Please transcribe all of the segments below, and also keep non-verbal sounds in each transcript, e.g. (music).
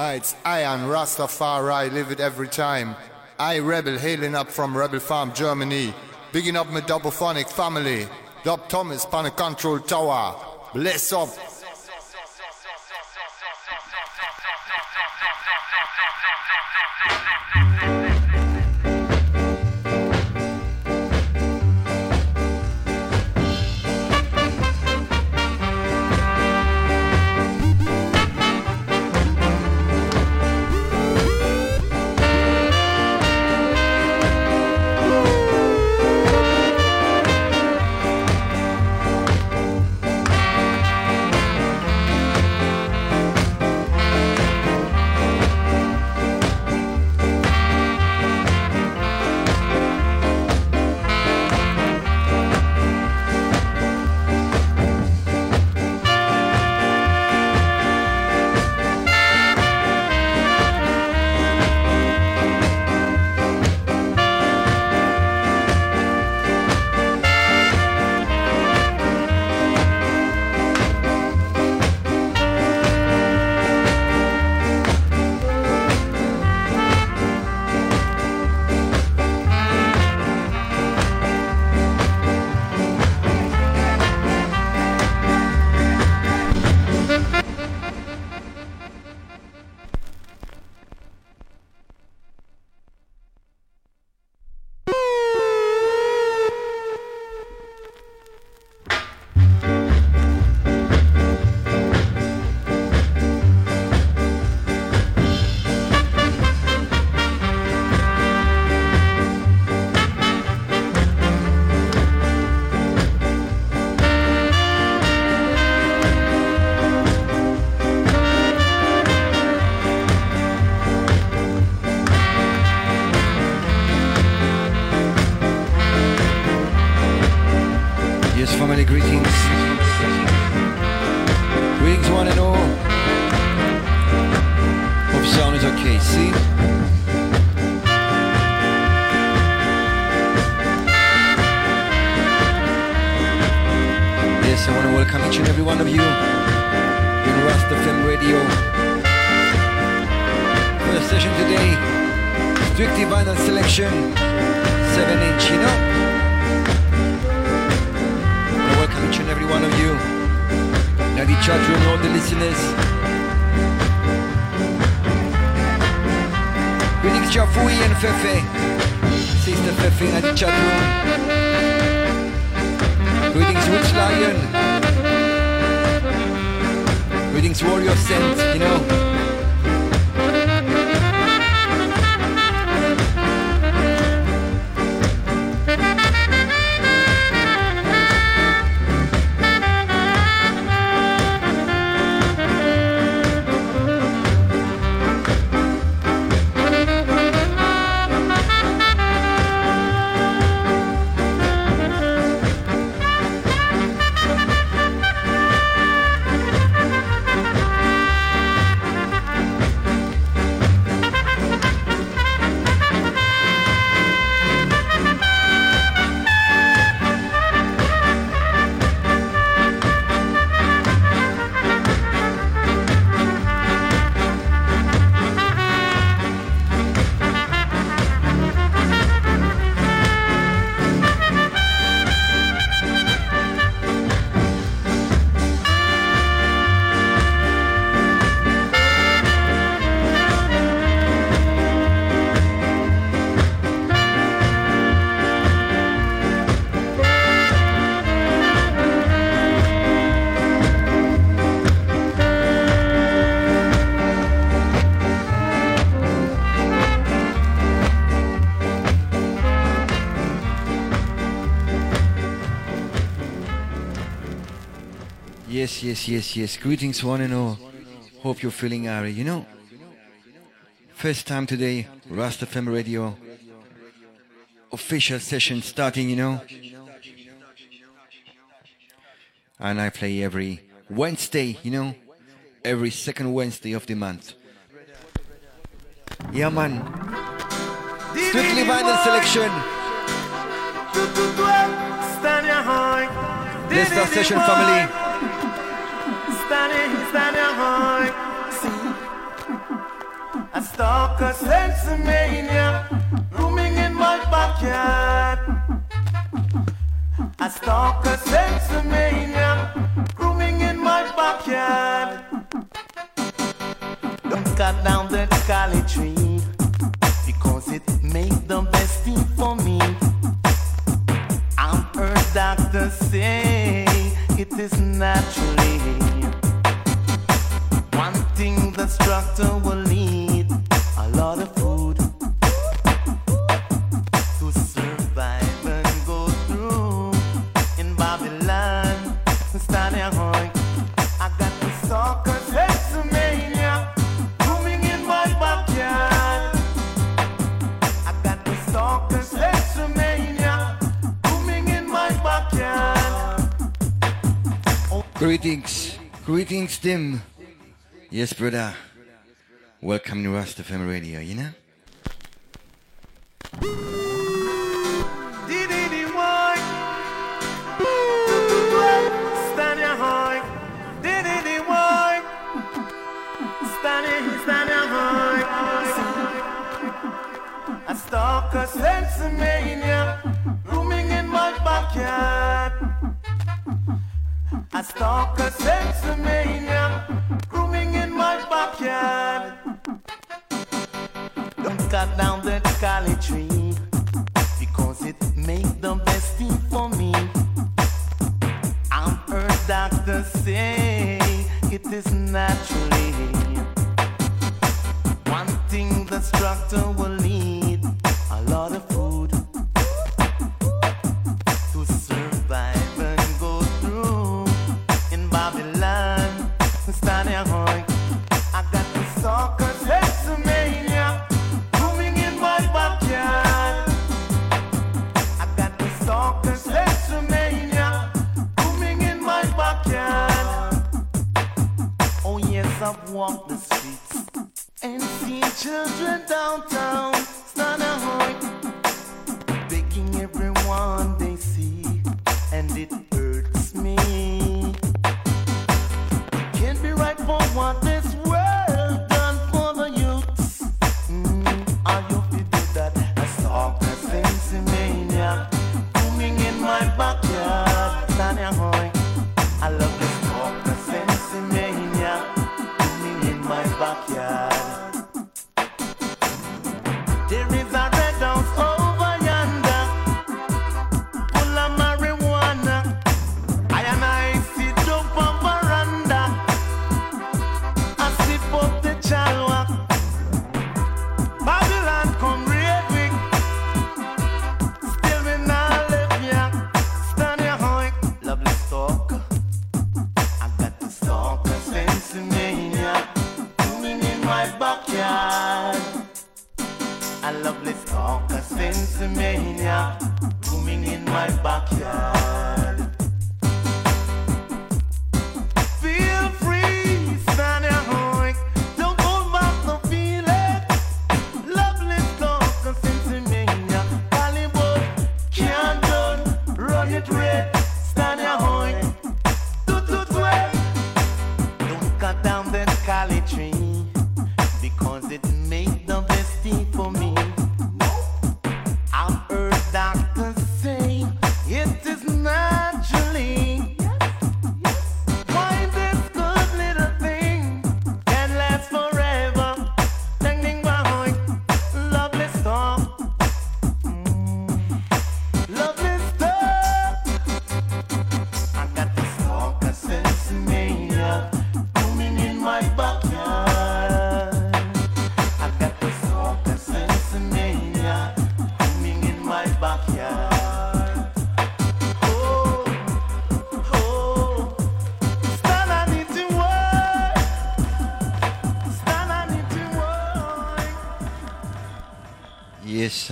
Ah, it's Iron Rastafari, live it every time. I rebel, hailing up from Rebel Farm, Germany. Bigging up my double phonic family. Dub Thomas, pan a control tower. Bless up. Yes, yes, yes. Greetings, one and all. Hope you're feeling airy. You know, first time today, Rasta FM Radio official session starting. You know, and I play every Wednesday. You know, every second Wednesday of the month. Yeah, man. Strictly vinyl selection. Let's start session, family. Standing, standing high. See. stalker sensimilla rooming in my backyard. I stalk a stalker sensimilla rooming in my backyard. Don't cut down the cali tree because it make the best thing for me. I've heard doctors say it is naturally. One thing the structure will need a lot of food to survive and go through in Babylon. Standing high, I got the soccer sexomania rooming in my backyard. I got the stalker sexomania rooming in my backyard. Greetings, greetings, Tim. Yes, brother. Welcome to Rasta FM Radio, you know? A stalker sensimilla rooming in my backyard. A stalker sensimilla rooming in my Don't cut down the cali tree because it make the best thing for me. I've heard doctors say it is naturally. One thing the structure will need a lot of food walked the streets. And seen children downtown,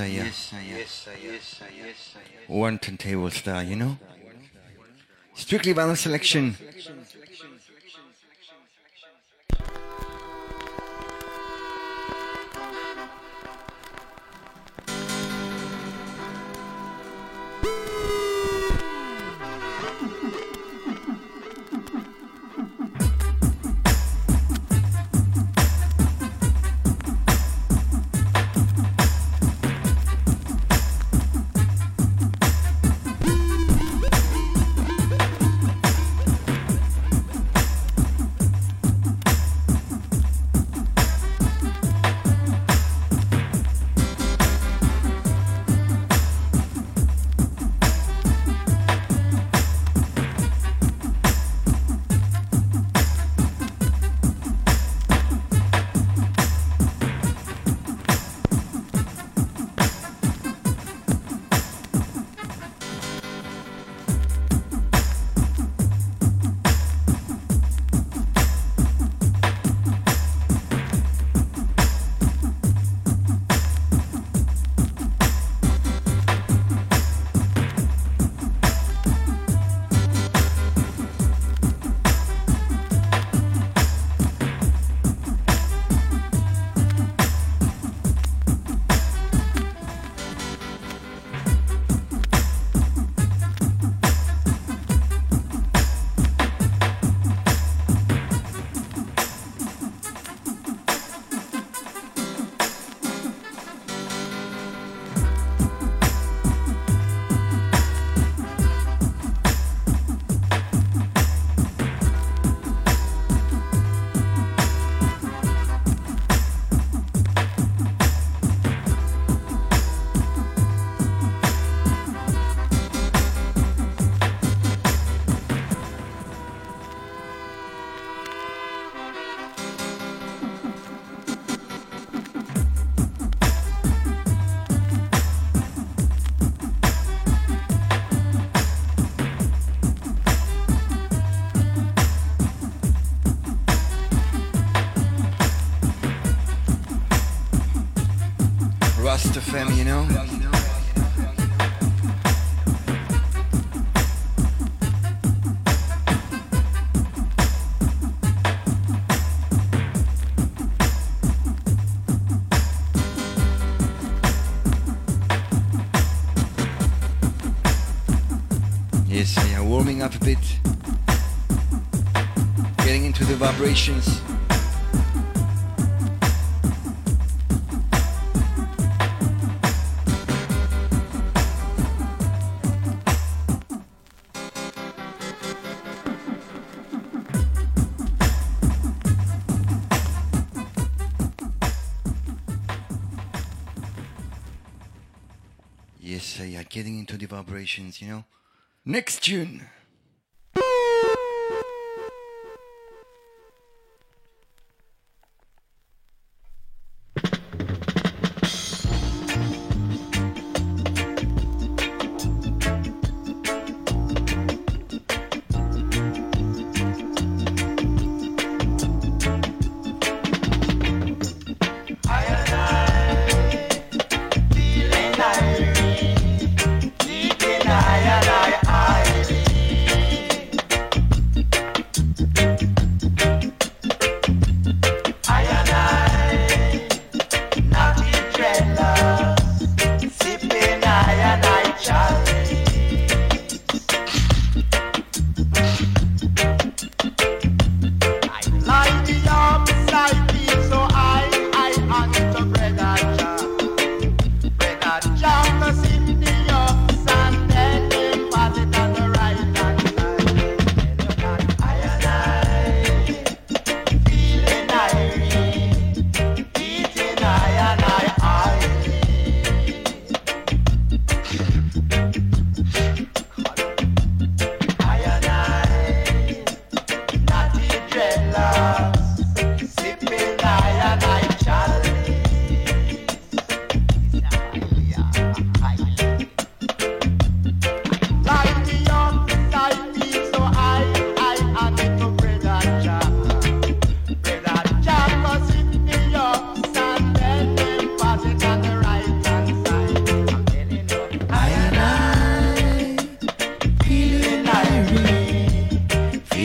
Yeah. Yes, sir, yes, yes, yes. One turntable star, you know? Strictly vinyl selection. Know. Yes, I am warming up a bit, getting into the vibrations. You know. Next tune.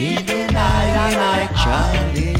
Charlie, Charlie.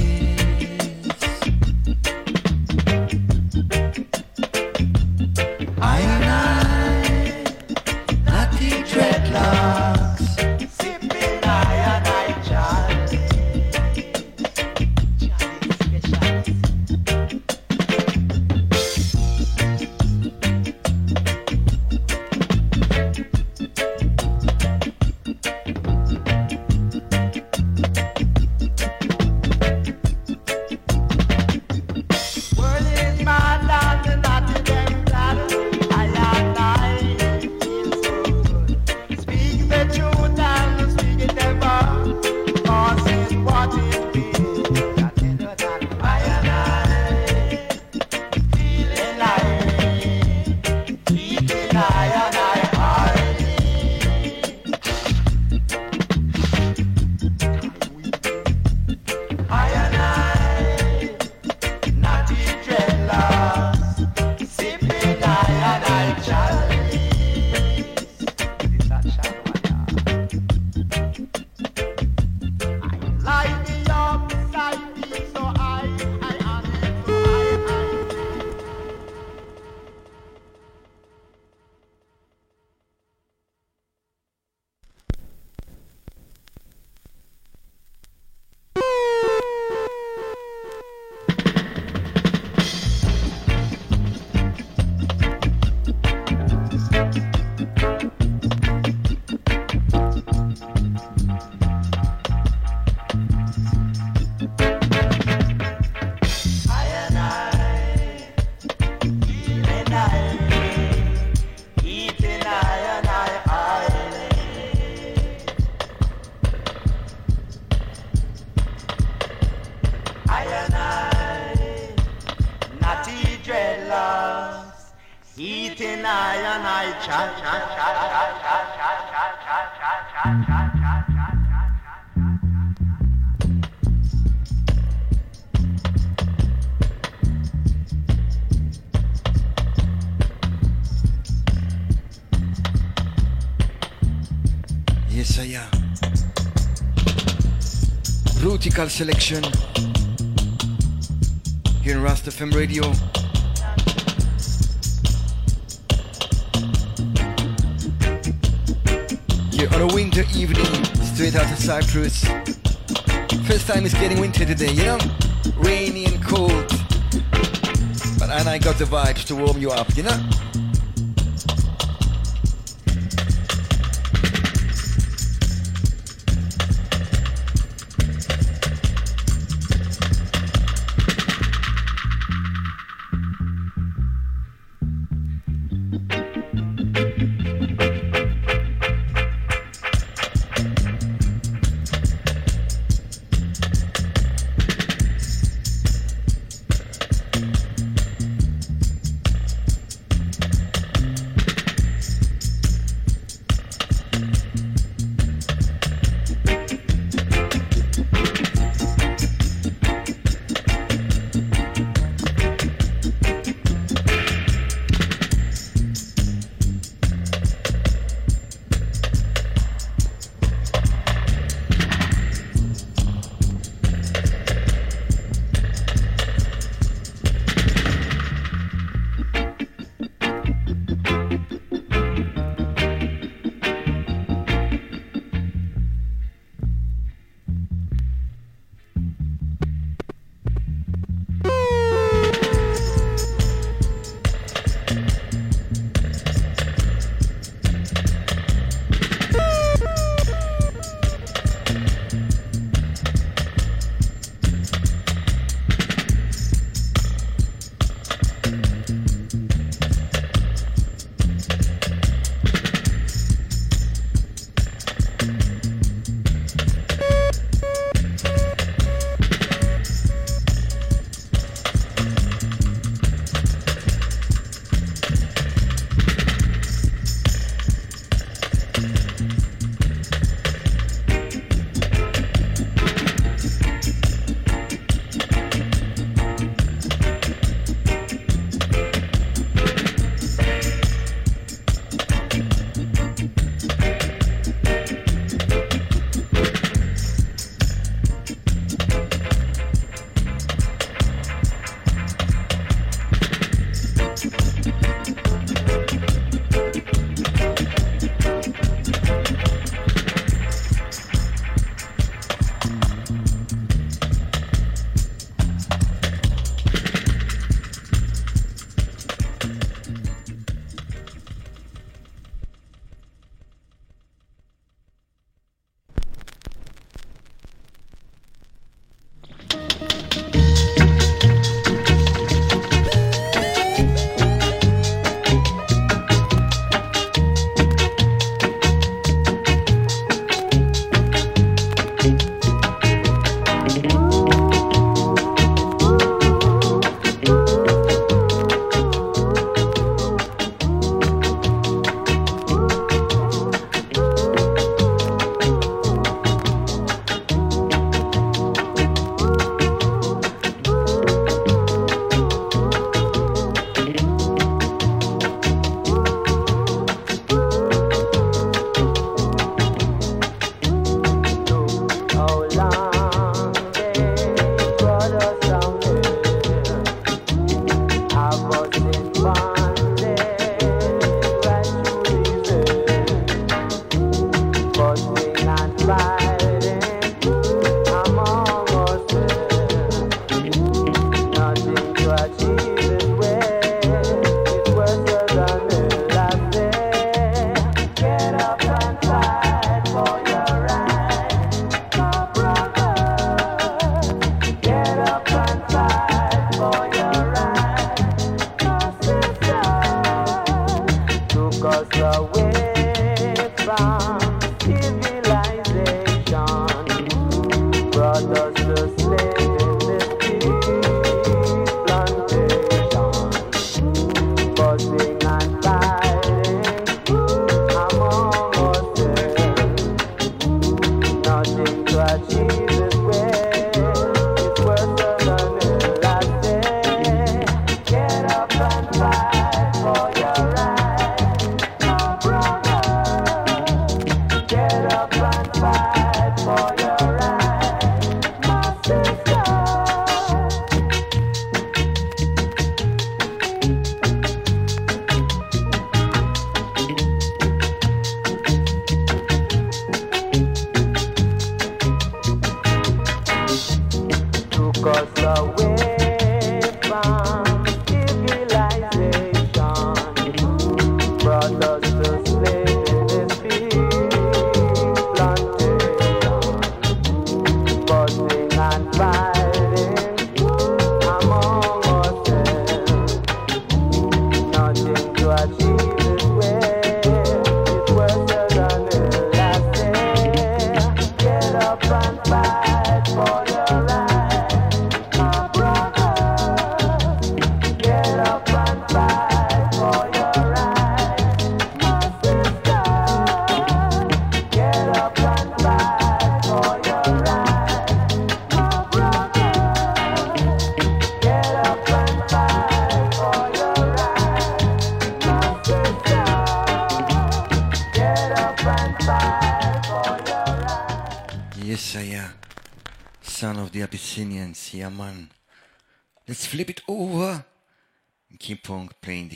Selection. Here in Rasta FM Radio. Here on a winter evening, straight out of Cyprus. First time it's getting winter today, you know? Rainy and cold. But and I got the vibes to warm you up, you know?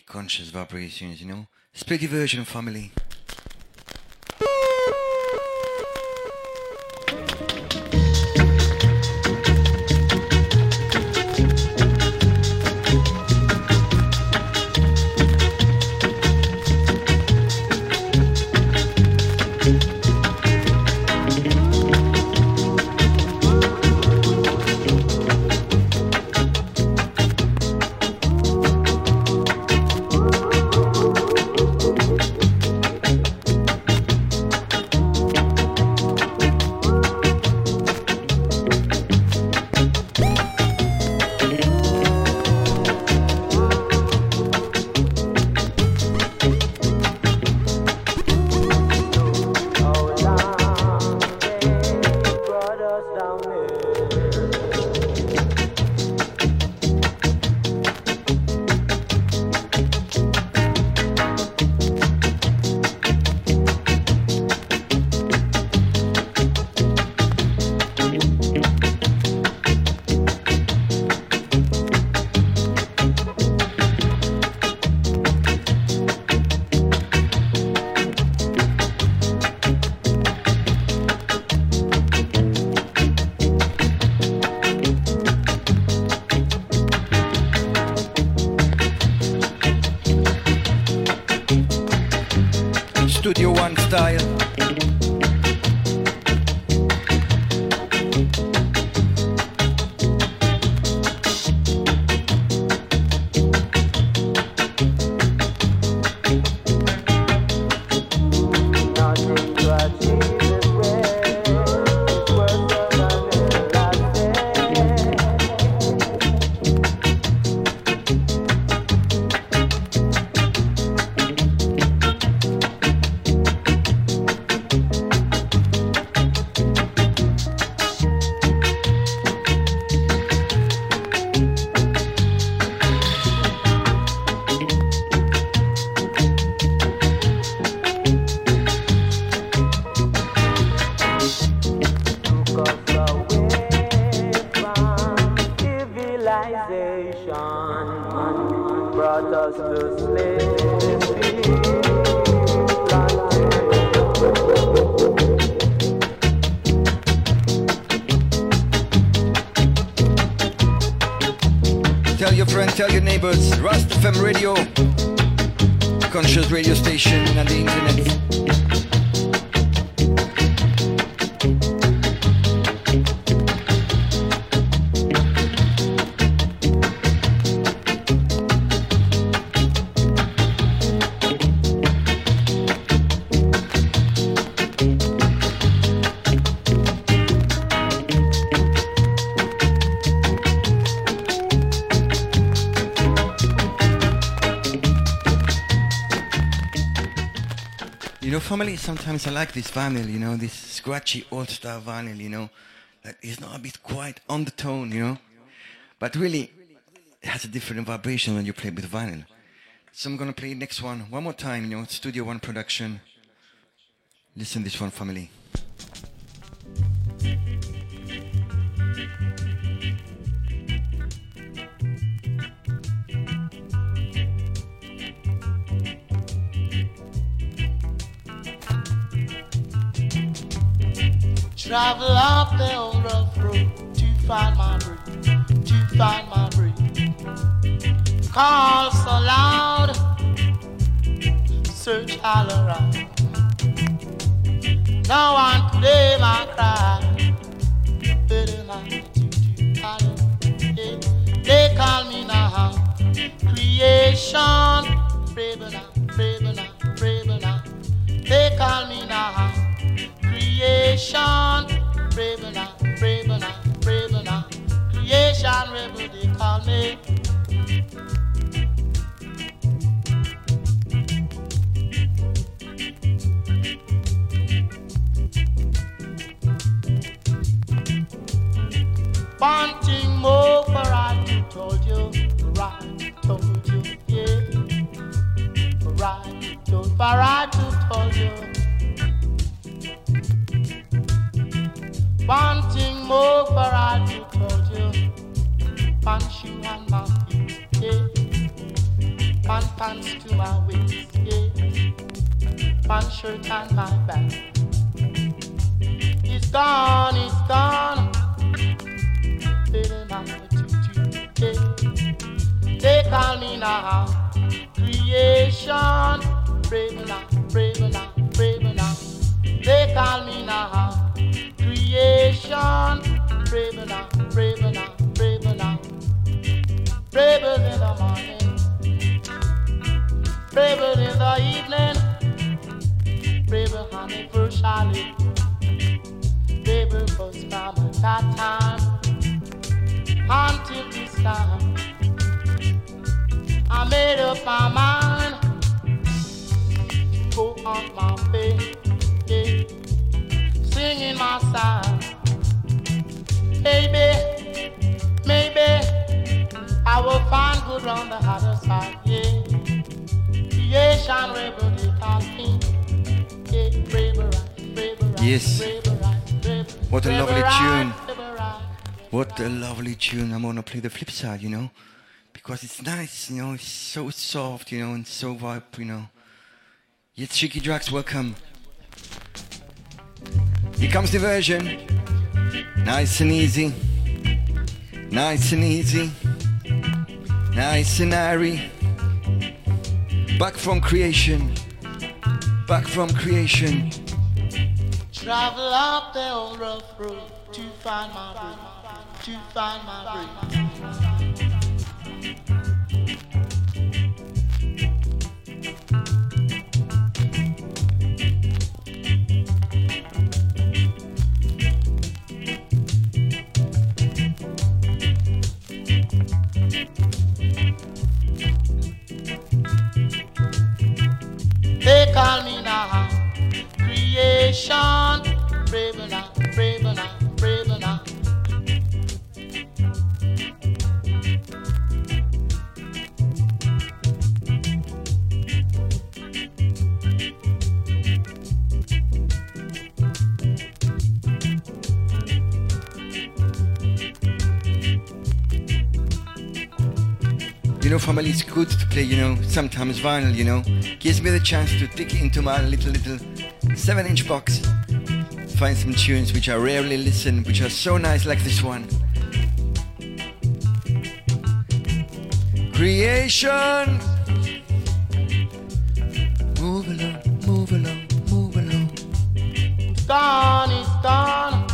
Conscious vibrations, you know. Splitty version family. Family, sometimes I like this vinyl, you know, this scratchy old-style vinyl, you know, that is not a bit quite on the tone, you know, but really it has a different vibration when you play with vinyl. So I'm gonna play next one one more time, you know, Studio One production. Listen this one, family. Travel up the old rough road to find my breed, to find my breed. Call so loud, search all around. No one could ever cry. Better not They call me now creation. Brave now, brave now, brave now. They call me now creation. Brave now, brave now, brave now. Creation, rebel they call me. wanting more for I told you, right told you, yeah. I told, for I told you. Wanting more for shoe and my feet, yeah. Pan pants to my waist, yeah. Pan shirt and my back. It's gone, it's gone. They call me now creation. Brave now, brave now, brave now. They call me now creation. Brave now, brave now, brave now. Braver in the morning, braver in the evening, braver anniversary, braver first time at that time until this time. I made up my mind go on my yeah, my. Maybe, maybe I will find good on the other side, yeah. Creation rebel, they call yeah, braver, braver, yes. braver, What a lovely tune. What a lovely tune. I'm gonna play the flip side, you know, because it's nice, you know, it's so soft, you know, and so vibe, you know. Yes, Cheeky Drax, welcome. Here comes the version. Nice and easy. Nice and easy. Nice and airy. Back from creation. Back from creation. Travel up the old rough road to find my breed, to find my breed. Call me now creation. Brave now, brave brave. Know, family, it's good to play, you know, sometimes vinyl, you know. Gives me the chance to dig into my little, little 7 inch box. Find some tunes which I rarely listen, which are so nice, like this one. Creation! Move along, move along, move along. It's gone, it's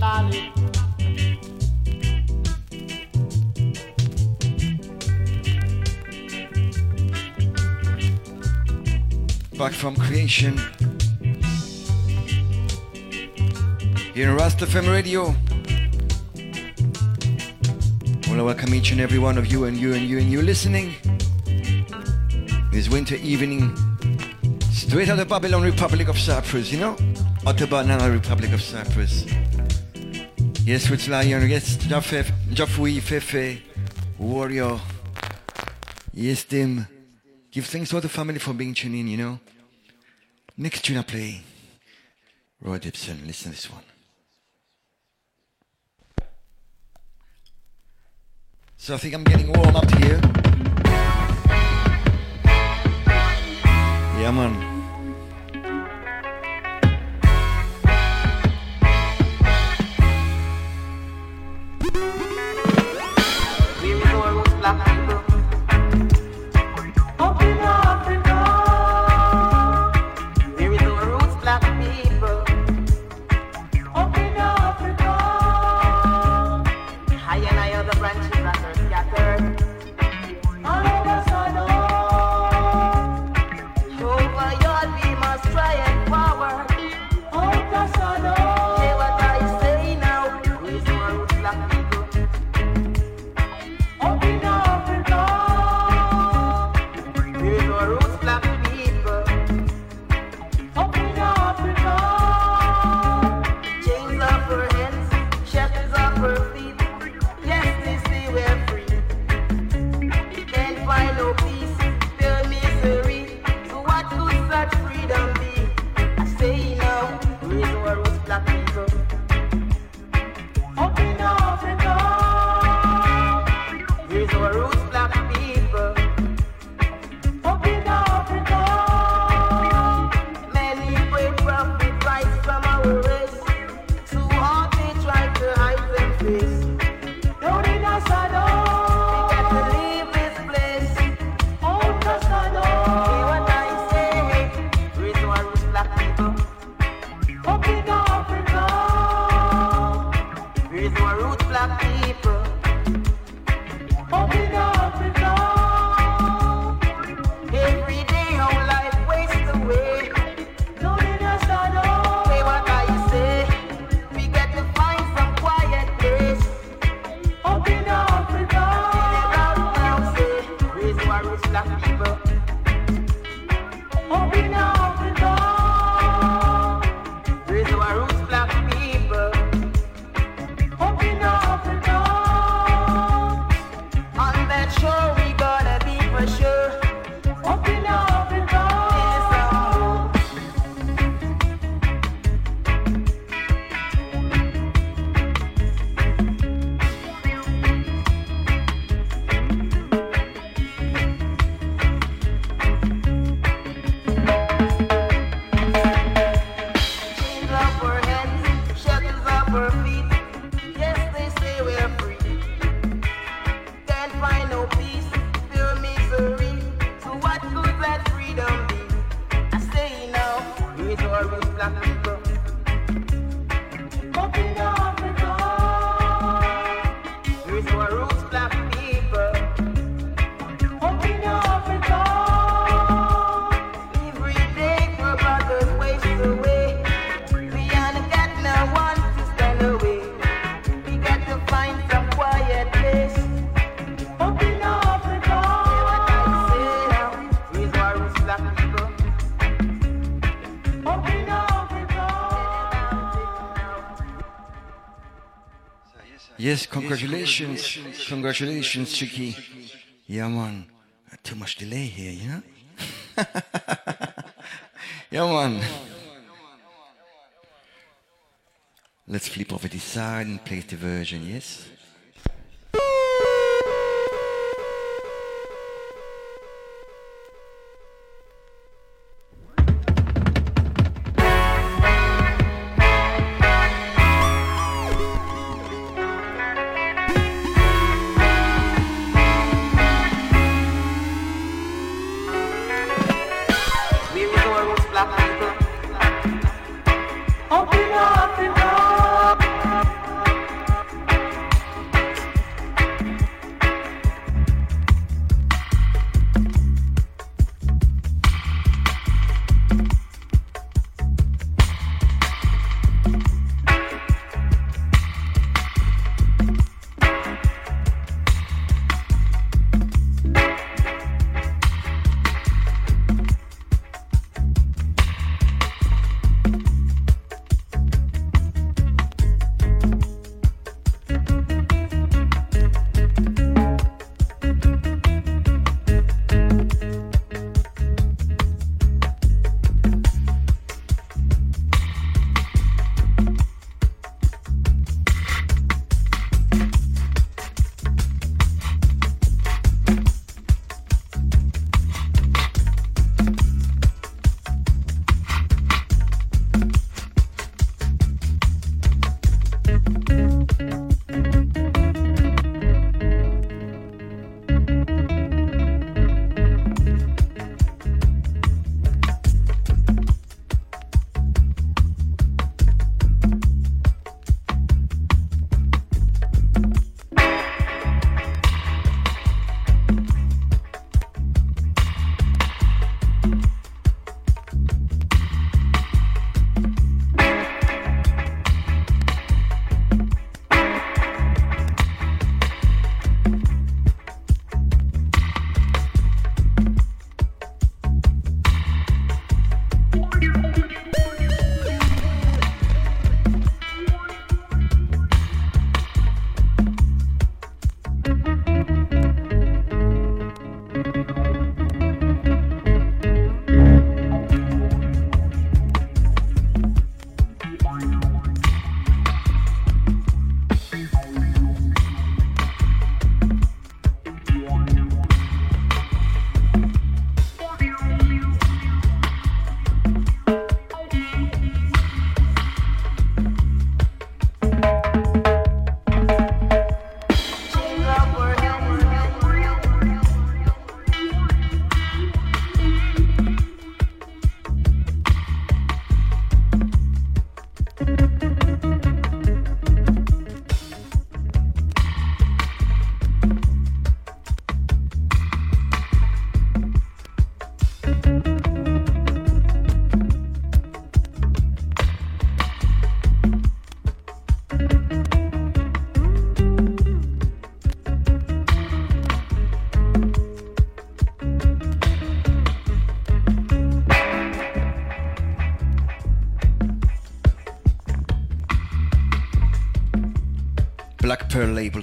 Back from creation. Here in Rasta FM Radio. Well, I welcome each and every one of you and you and you and you listening. This winter evening, straight out of Babylon Republic of Cyprus, you know? Banana Republic of Cyprus. Yes, Rich Lion, yes, Jaffef, Jaffui, Fefe, Warrior. Yes, Tim. Give thanks to the family for being tuned in, you know? Next tune I play, Roy Gibson, listen to this one. So I think I'm getting warm up here. Yeah, man. la Yes, congratulations. Congratulations, Chicky. Yeah, man. Too much delay here, you know? (laughs) yeah, man. Let's flip over this side and play the version, yes?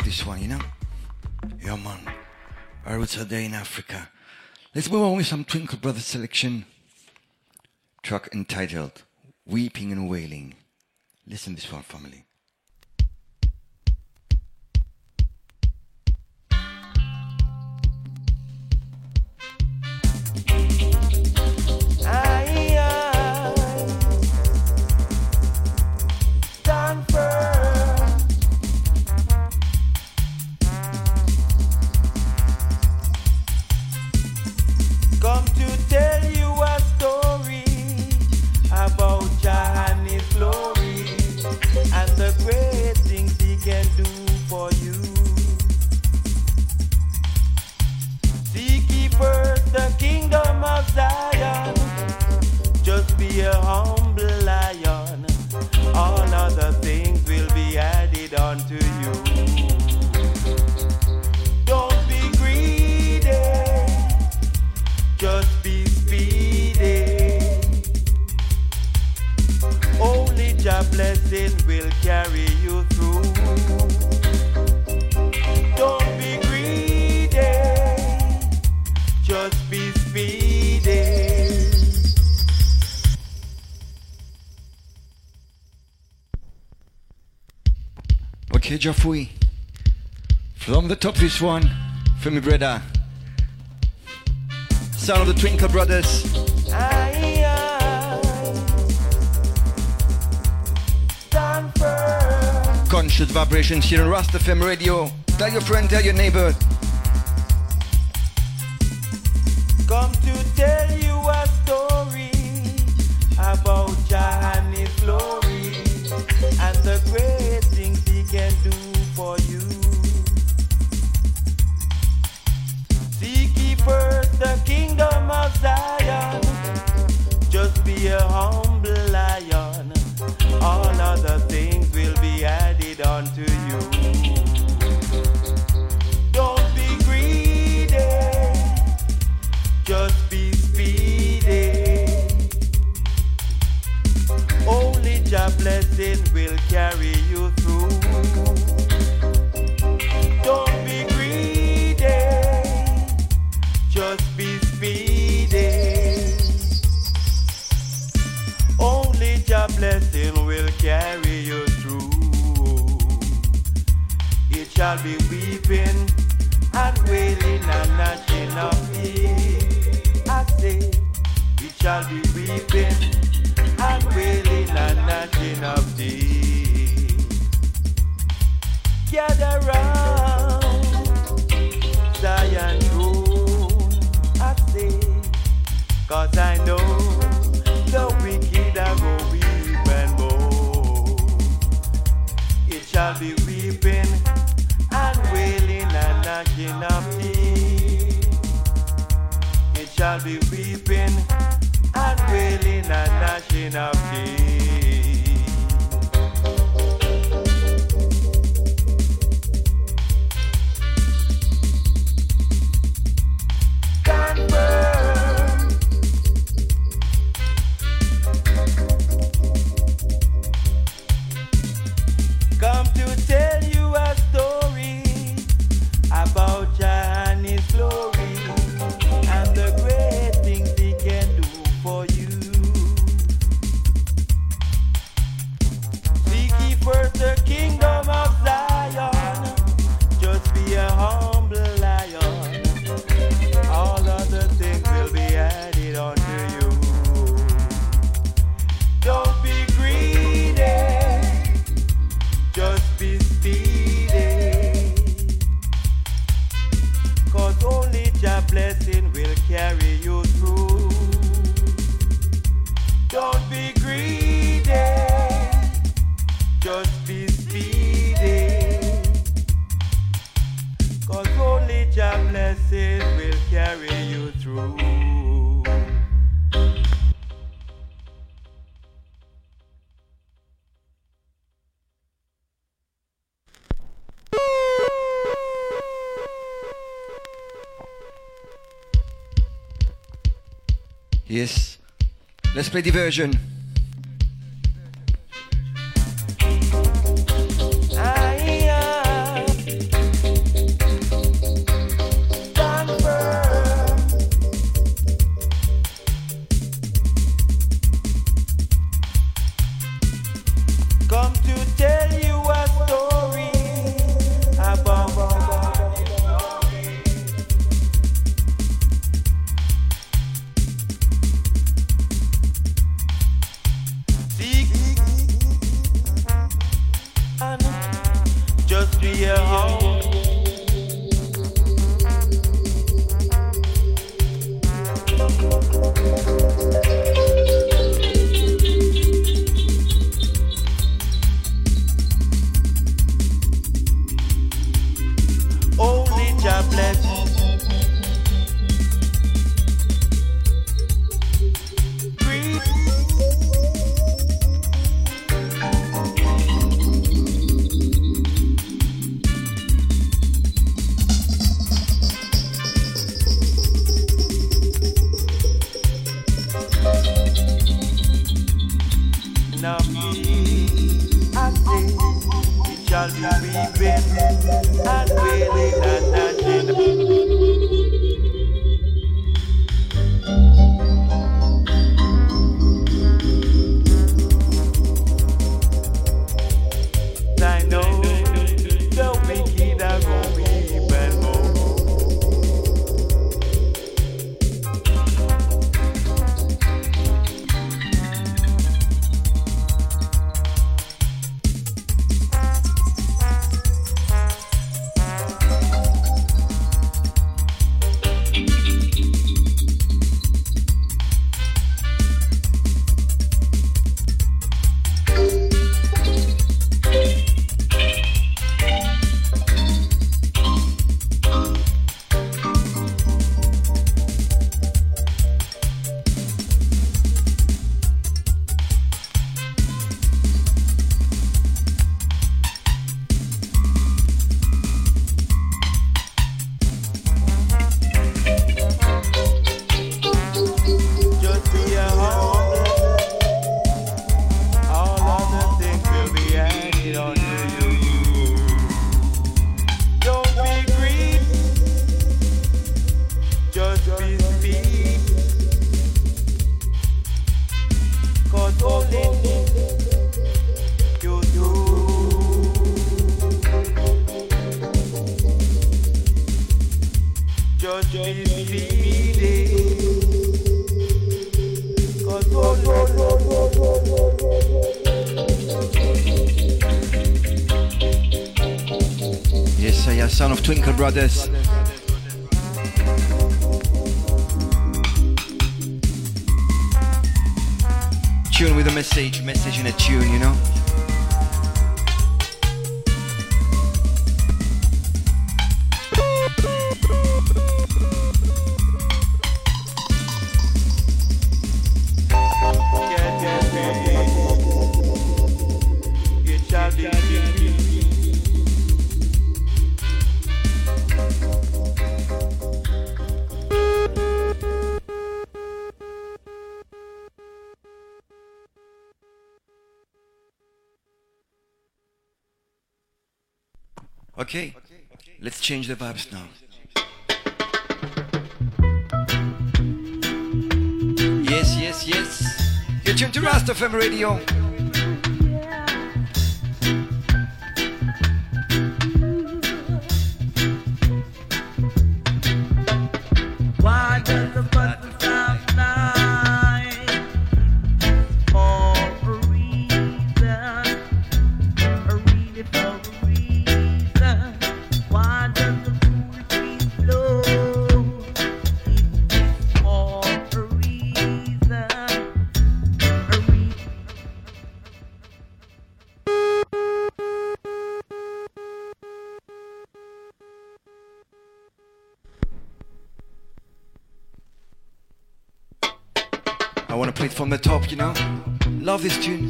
This one, you know? Yeah, man. I was a day in Africa. Let's move on with some Twinkle Brothers selection. Track entitled Weeping and Wailing. Listen this one, family. Top this one, for me brother. Son of the Twinkle Brothers. Conscious vibrations here on Rasta FM radio. Tell your friend, tell your neighbor. be greedy. Let's play diversion. Brothers. Tune with a message, message in a tune, you know? Change the vibes now. Yes, yes, yes. You're tuned to Rasta FM Radio. This tune.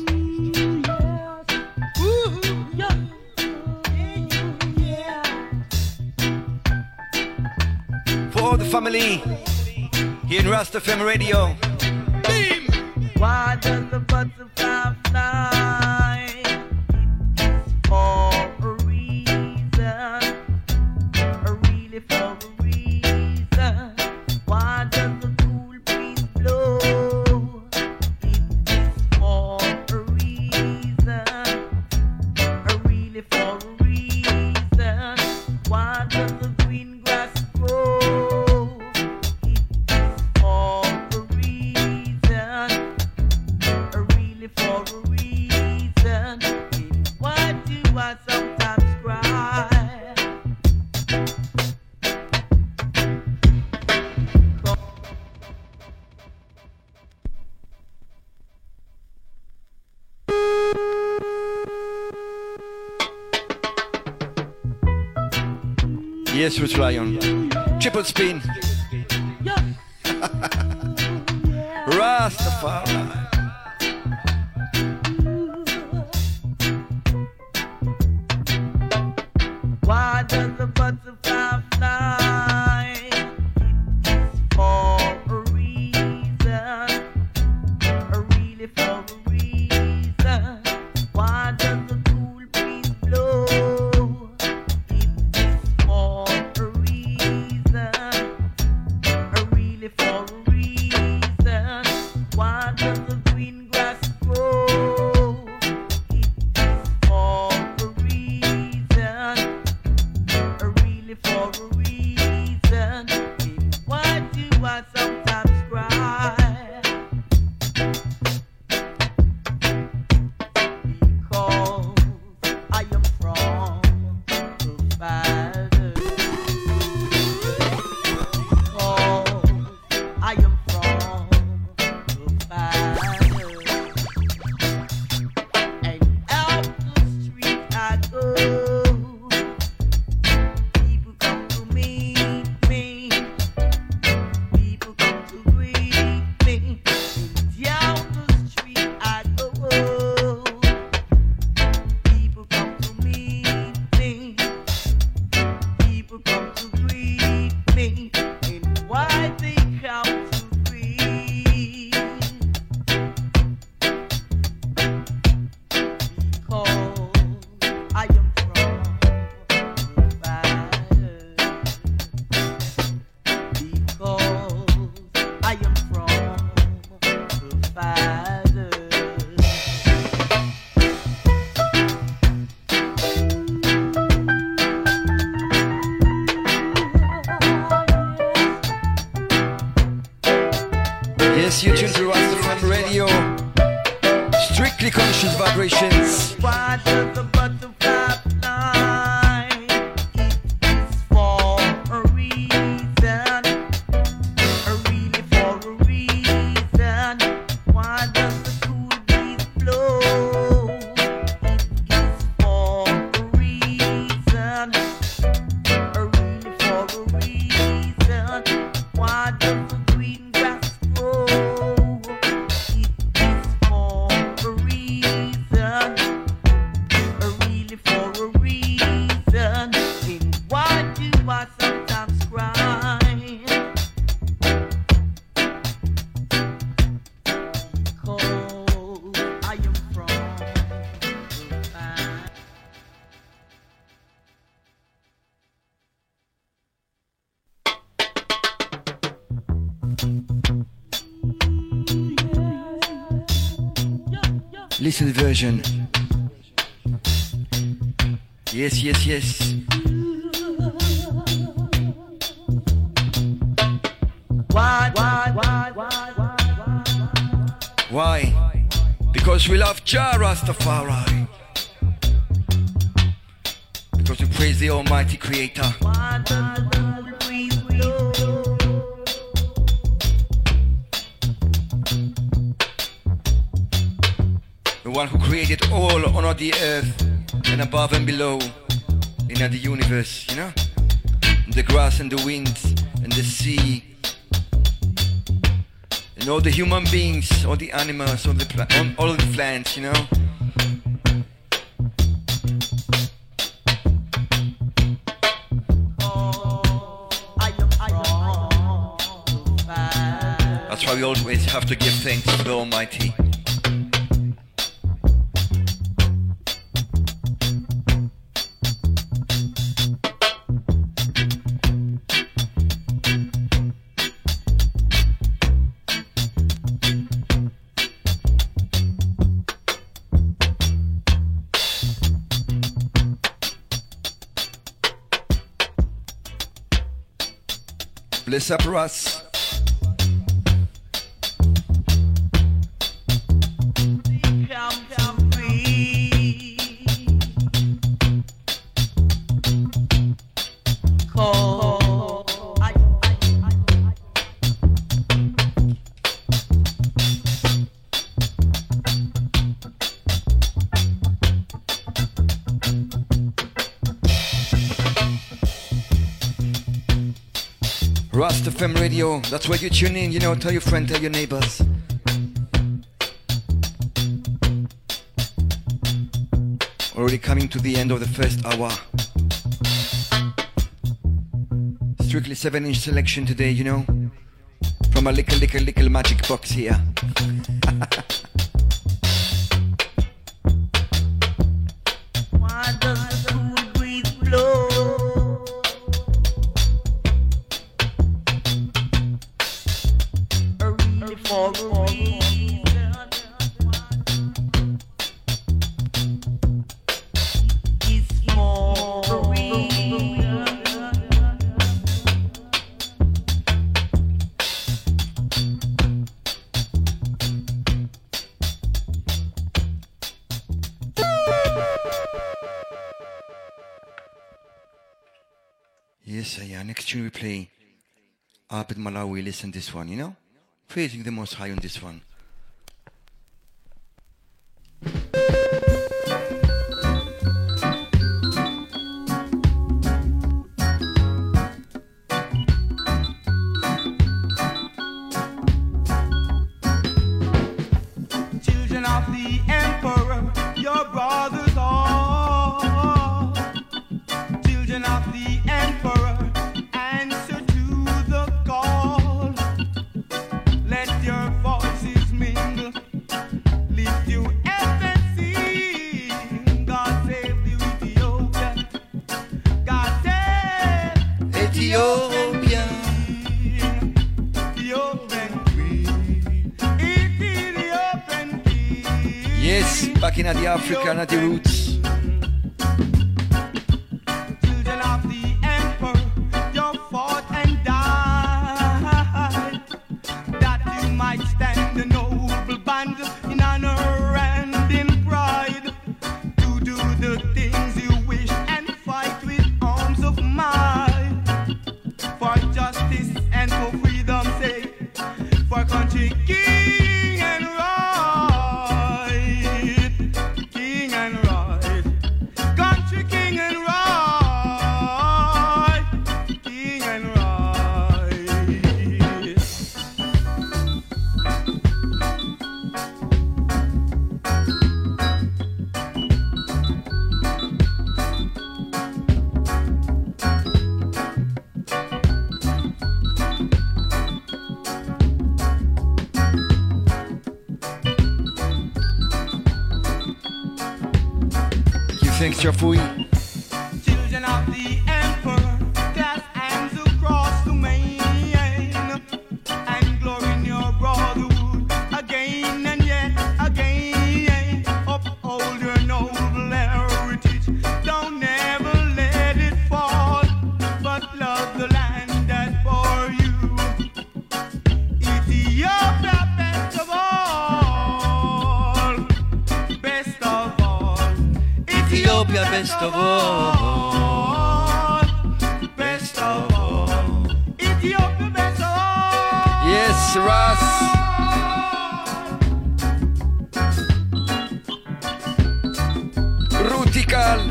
For the family here in Rasta FM Radio. Try on. prison. Yes, yes, yes. Why, why, why, why, why, why? Because we love Jah Rastafari. Because we praise the Almighty Creator. above and below, in the universe, you know? The grass and the wind and the sea. And all the human beings, all the animals, all the pla- all, all the plants, you know? That's why we always have to give thanks. Separate us. FM Radio, that's where you tune in, you know, tell your friend, tell your neighbors. Already coming to the end of the first hour. Strictly 7 inch selection today, you know, from a little, little, little magic box here. (laughs) Albert Malawi listen this one, you know? Praising the Most High on this one. back in at the Africa at the roots. Best of all. Best of all. Ethiopia best of all. Yes, Ross. Rootical.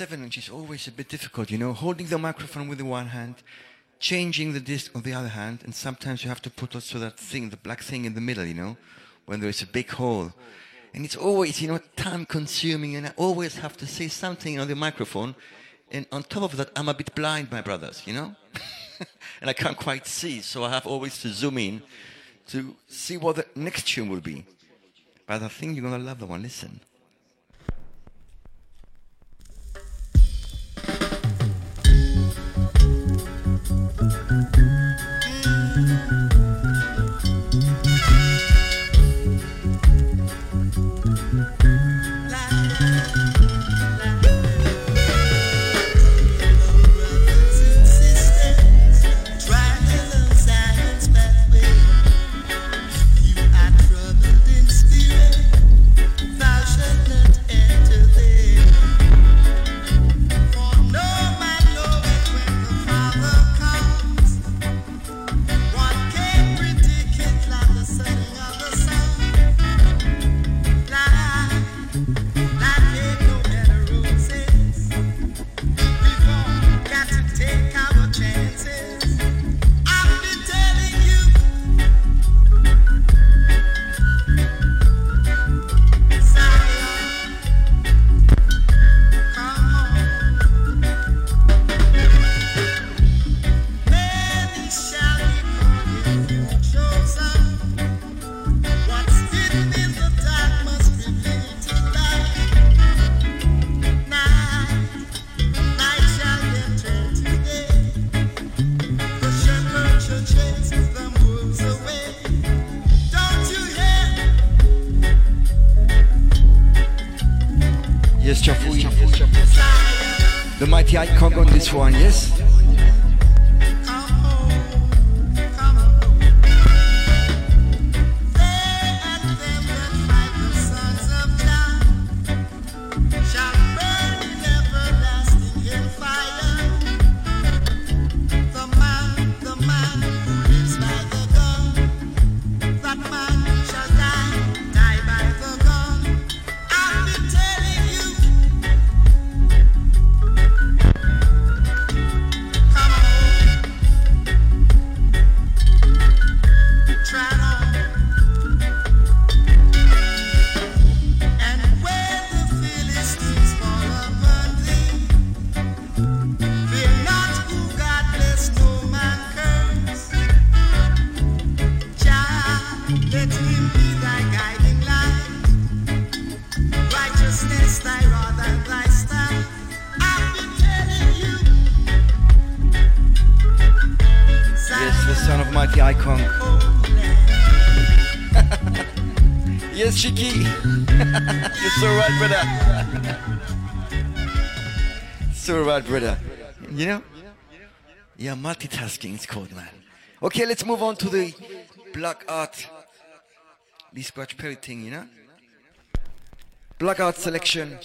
Which is always a bit difficult, you know, holding the microphone with the one hand, changing the disc on the other hand, and sometimes you have to put also that thing, the black thing in the middle, you know, when there is a big hole. And it's always, you know, time consuming, and I always have to say something on the microphone. And on top of that, I'm a bit blind, my brothers, you know? (laughs) and I can't quite see, so I have always to zoom in to see what the next tune will be. But I think you're gonna love the one. Listen. Mm-hmm. The mighty I Kong on this one, yes? Brother. You know? Yeah, multitasking is called, man. Okay, let's move on to the Black Ark. The scratch perry thing, you know? Black Ark selection.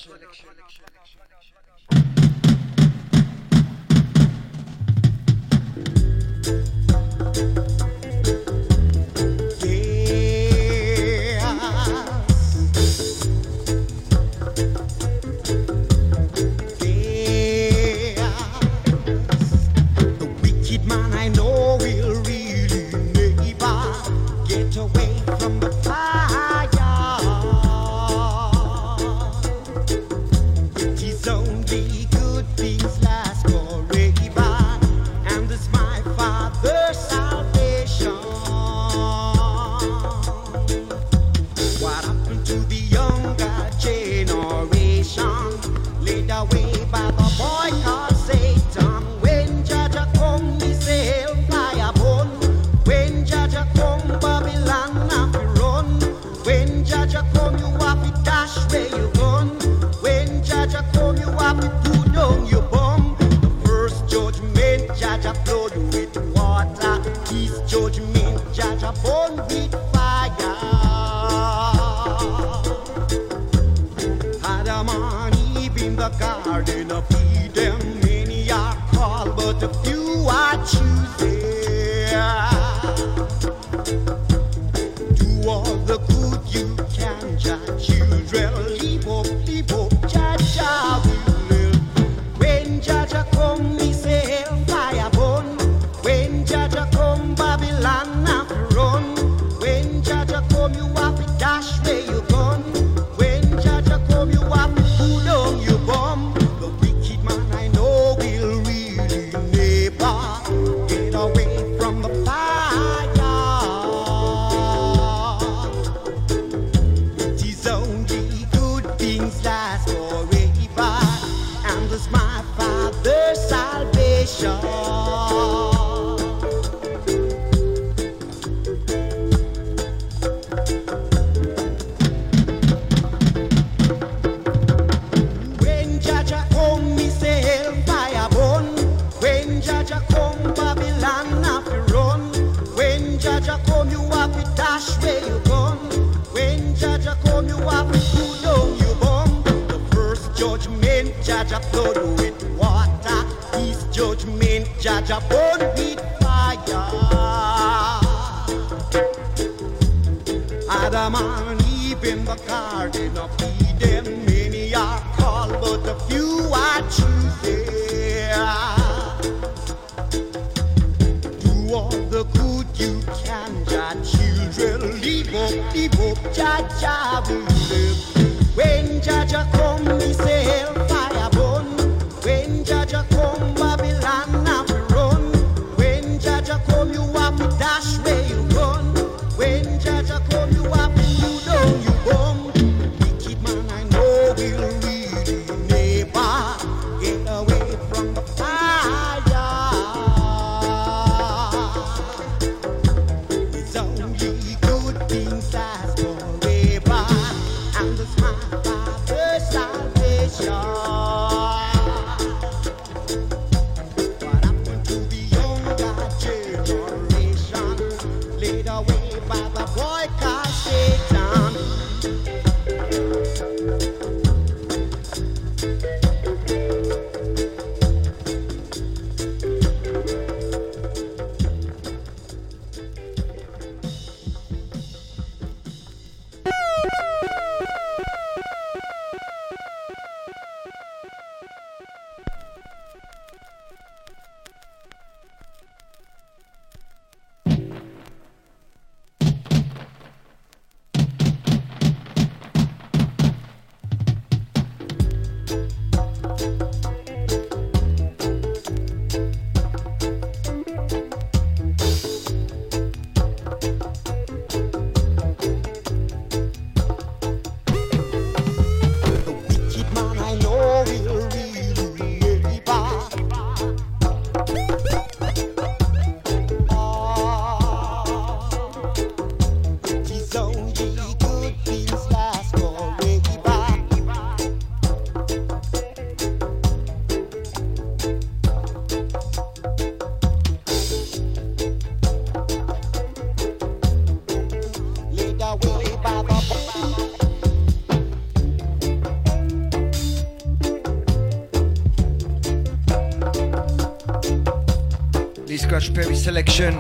Selection.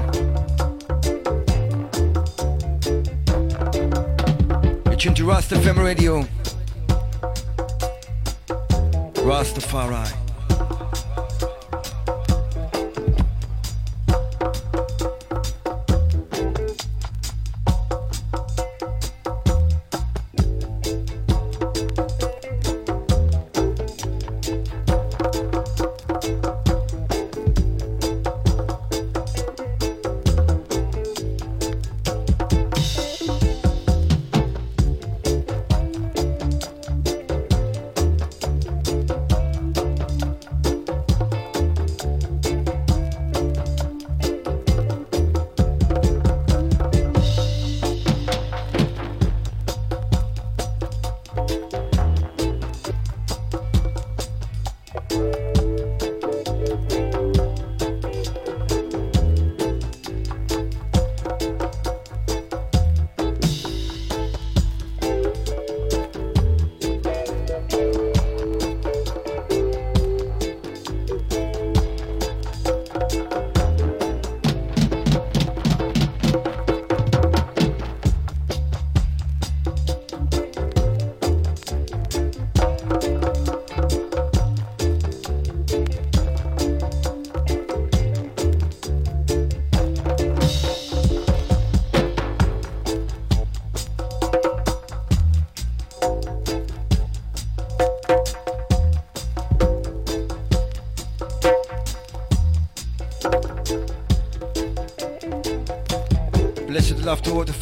You're tuned to Rasta FM Radio. Rastafari.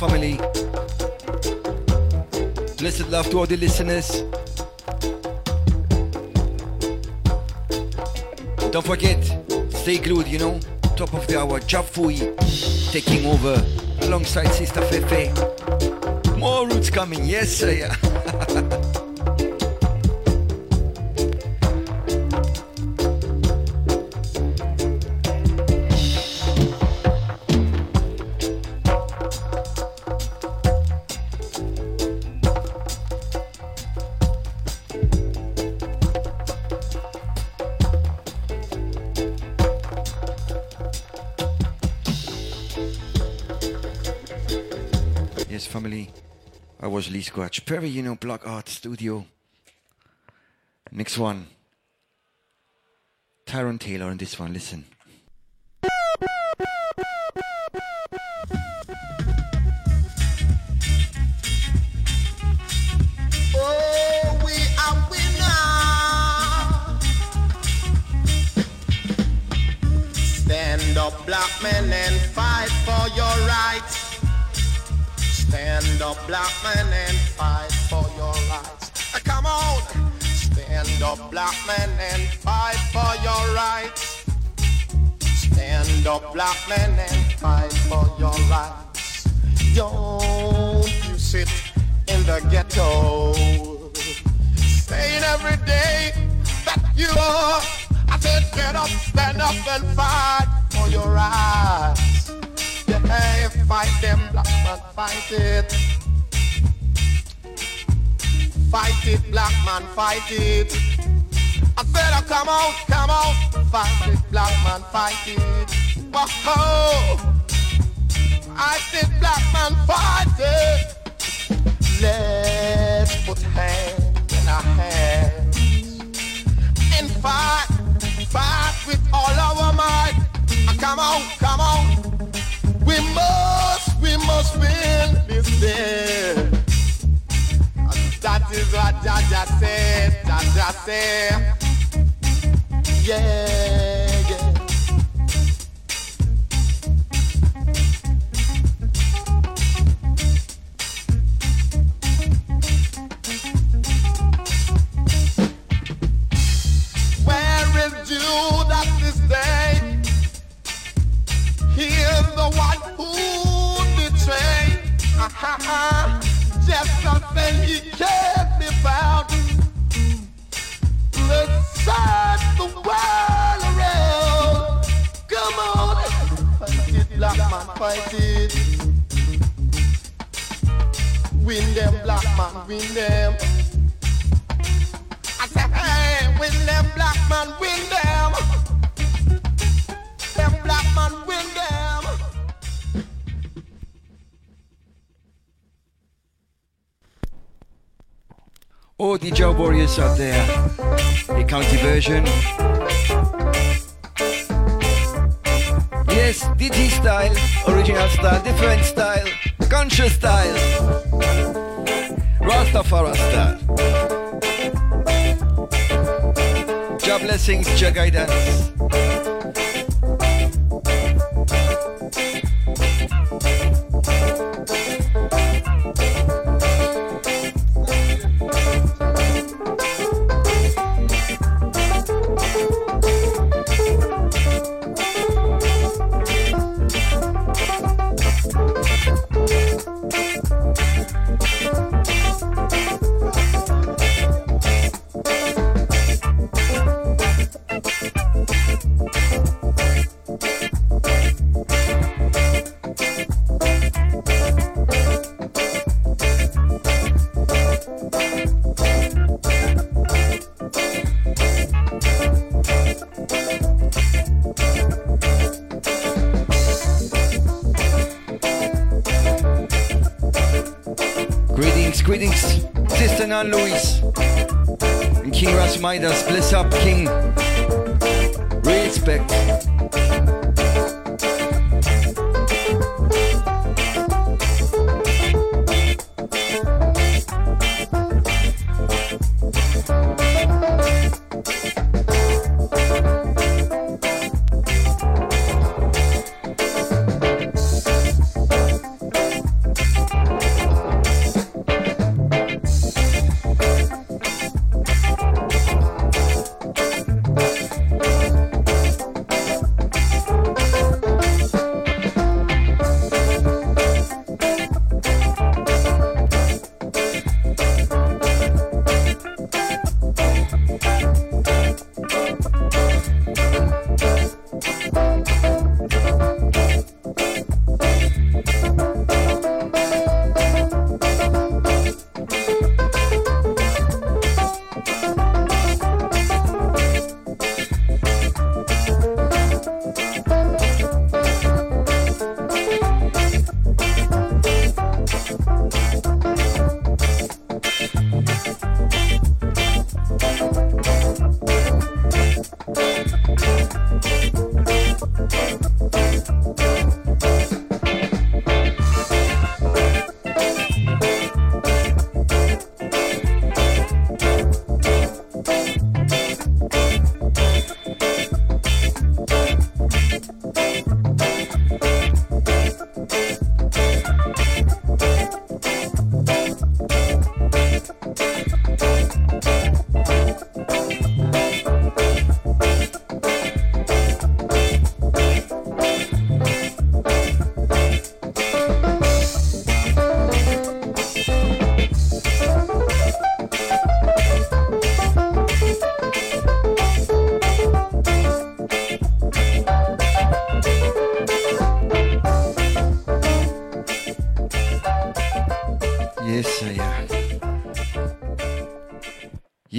Family. Blessed love to all the listeners. Don't forget, stay glued, you know. Top of the hour, Jah Fui taking over alongside Sister Fefe. More roots coming, yes, sir. (laughs) Lee Scratch Perry, you know, Black Ark Studio. Next one. Tyrone Taylor on this one, listen. Oh, we are Stand up, black men, and fight for your rights. Stand up, black man, and fight for your rights. Uh, come on, stand up, black man, and fight for your rights. Stand up, black man, and fight for your rights. Don't you sit in the ghetto, saying every day that you are. I said, get up, stand up, and fight for your rights. Yeah, fight them, black man, fight it. Fight it, black man, fight it. I said, oh, come on, come on, fight it, black man, fight it. Whoa, I said, black man, fight it. Let's put hand in our hands and fight, fight with all our might. Come on, come on. We must, we must win this day. That is what Jah Jah said, Jah Jah said. Yeah, yeah. Where is Judas this the one who betrayed. Uh-huh. Just something he can't be. Let's search the world around. Come on. Fight it, black man, fight it. Win them, black man, win them. I said, hey, win them, black man, win them. Them black man, win them. All the job warriors out there, the county version. Yes, DT style, original style, different style, conscious style, Rastafari style. Job blessings, job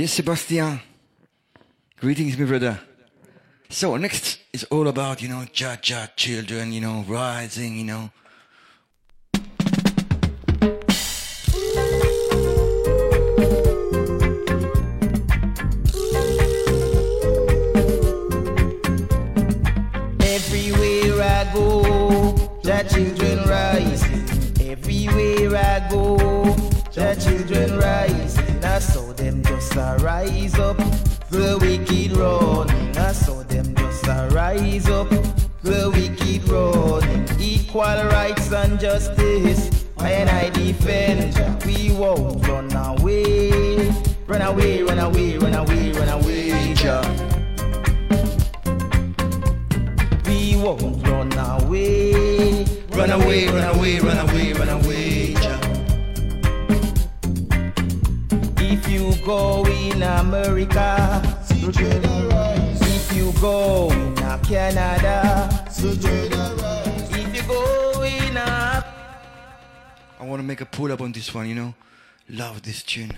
Sebastian. Greetings, my brother. So next is all about, you know, cha cha children, you know, rising, you know. Won't run away. Run away, run away, run away, run away. Jah. If you go in America, if you go in Canada, if you go in Africa. I want to make a pull up on this one, you know. Love this tune.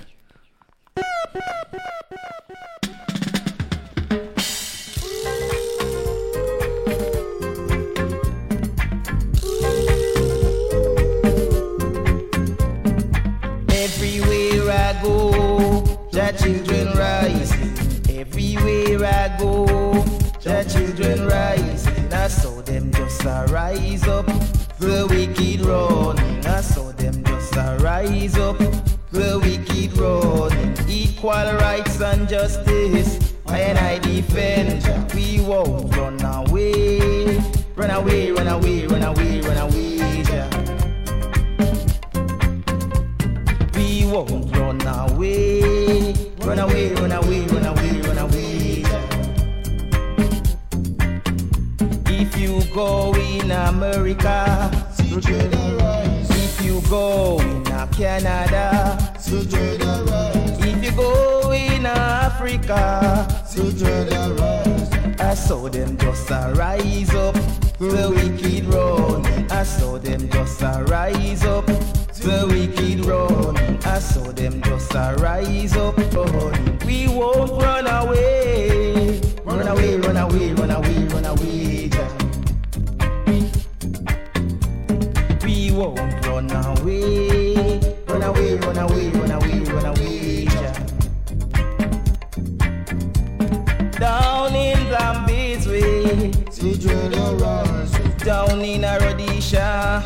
Go, the children rise. Everywhere I go, the children rising. I saw them just a rise up, the wicked running. I saw them just a rise up, the wicked running. Equal rights and justice, and I defend. We won't run away, run away, run away, run away, run away. Jah. We won't run away. Run away, run away, run away, run away. If you go in America, if you go in Canada, if you go in Africa, I saw them just rise up, the wicked run. I saw them just rise up, the wicked run. I saw them just rise up, run. We won't run away, run away, run away, run away, run away. Jah. We won't run away, run away, run away, run away, run away. Jah. Down in Zambi's way, down in Rhodesia,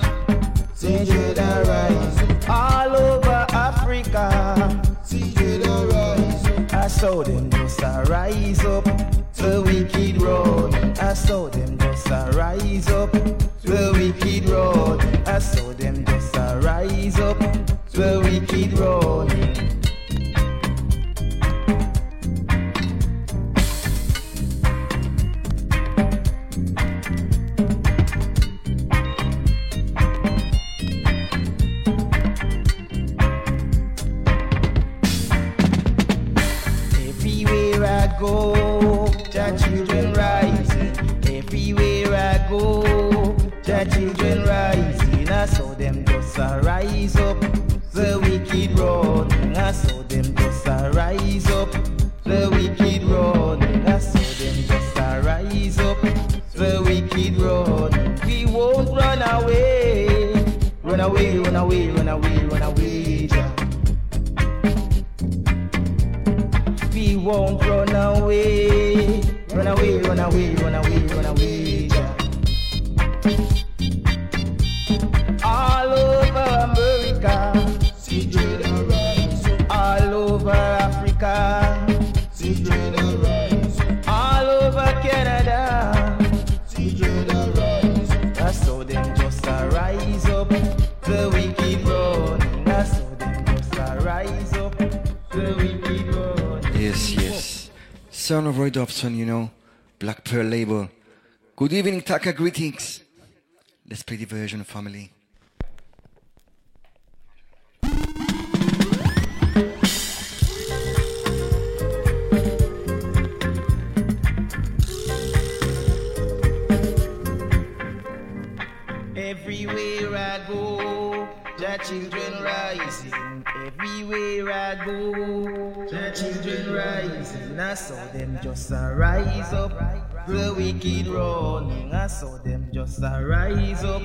all over Africa. I saw them just a rise up, the wicked road. I saw them just a rise up, the wicked road. I saw them just a rise up, the wicked road. Go, the children rising. Everywhere I go, the children rising. I saw them just a rise up, the wicked running. I saw them just a rise up, the wicked running. I saw them just a rise up, the wicked running. We won't run away, run away, run away, run away, run away. Jah. We won't run away. Run away, run away, run away, run away. All over America, see all over Yes. Son of Roy Dobson, you know. Black Pearl label. Good evening, Taka. Greetings. Let's play the version, of family. Everywhere I go, the children rising everywhere I go. The children rising, I saw them just rise up. The wicked running, I saw them just rise up,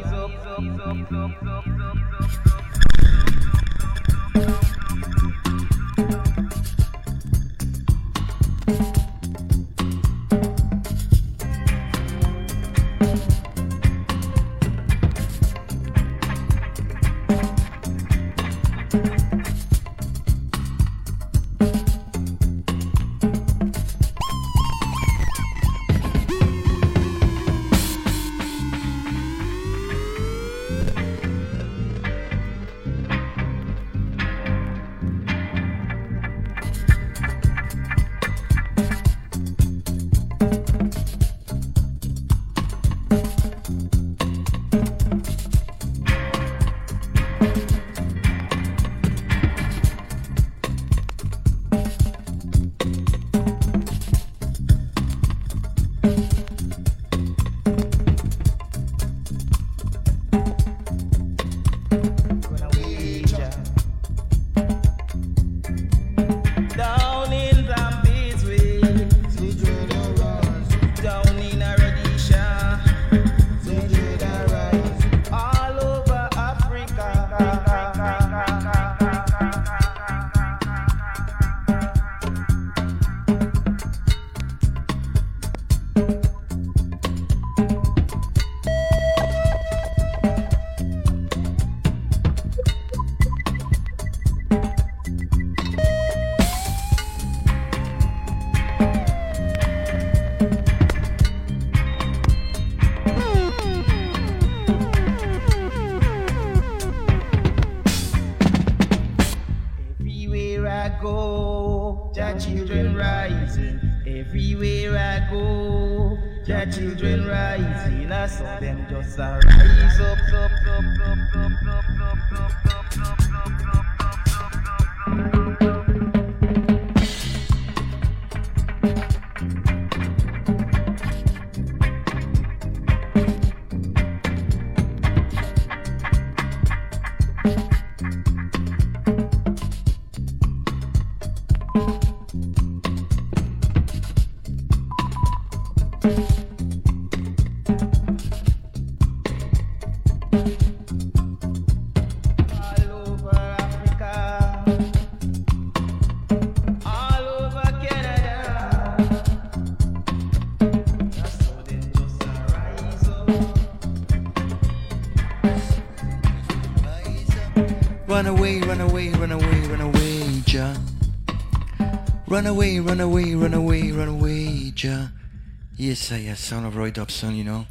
Sound of Roy Dobson, you know.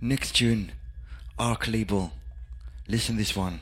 Next tune, Arc Label. Listen this one.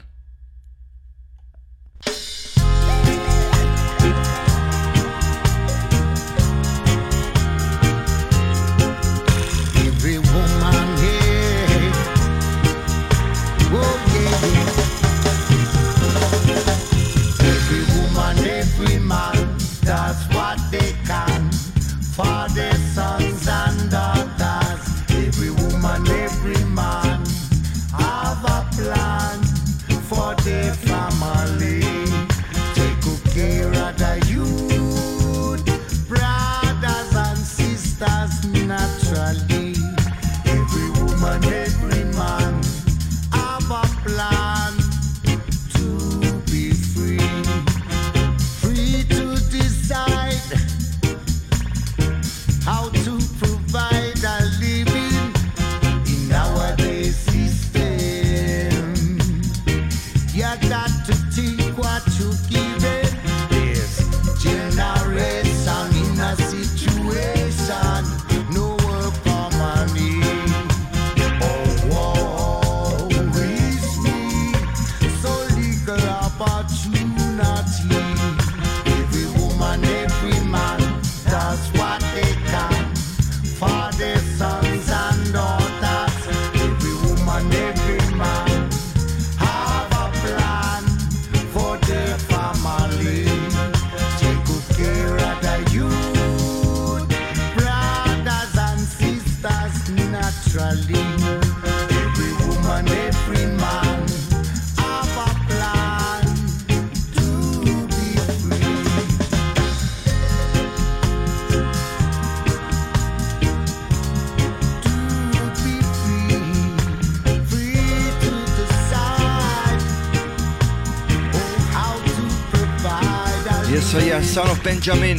Son of Benjammin.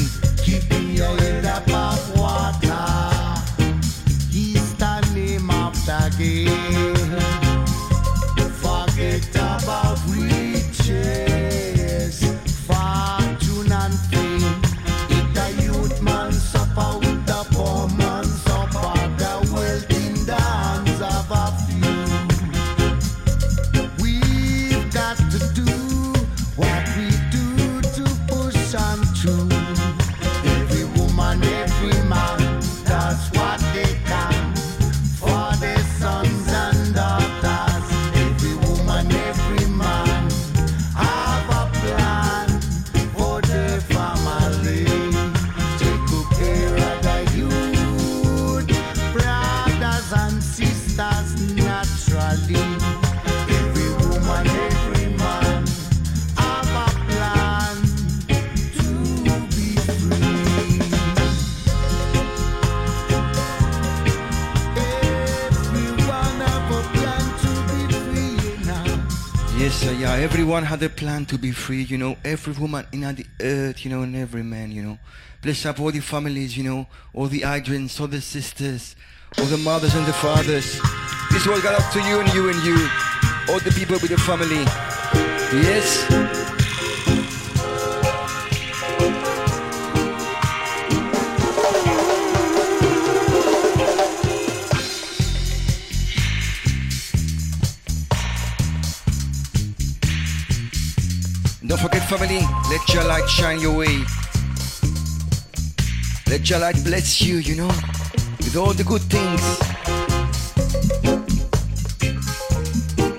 Everyone had a plan to be free, you know, every woman in the earth, you know, and every man, you know. Bless up all the families, you know, all the Adrians, all the sisters, all the mothers and the fathers. This world got up to you and you and you, all the people with the family. Yes. Don't forget, family, let your light shine your way. Let your light bless you, you know, with all the good things.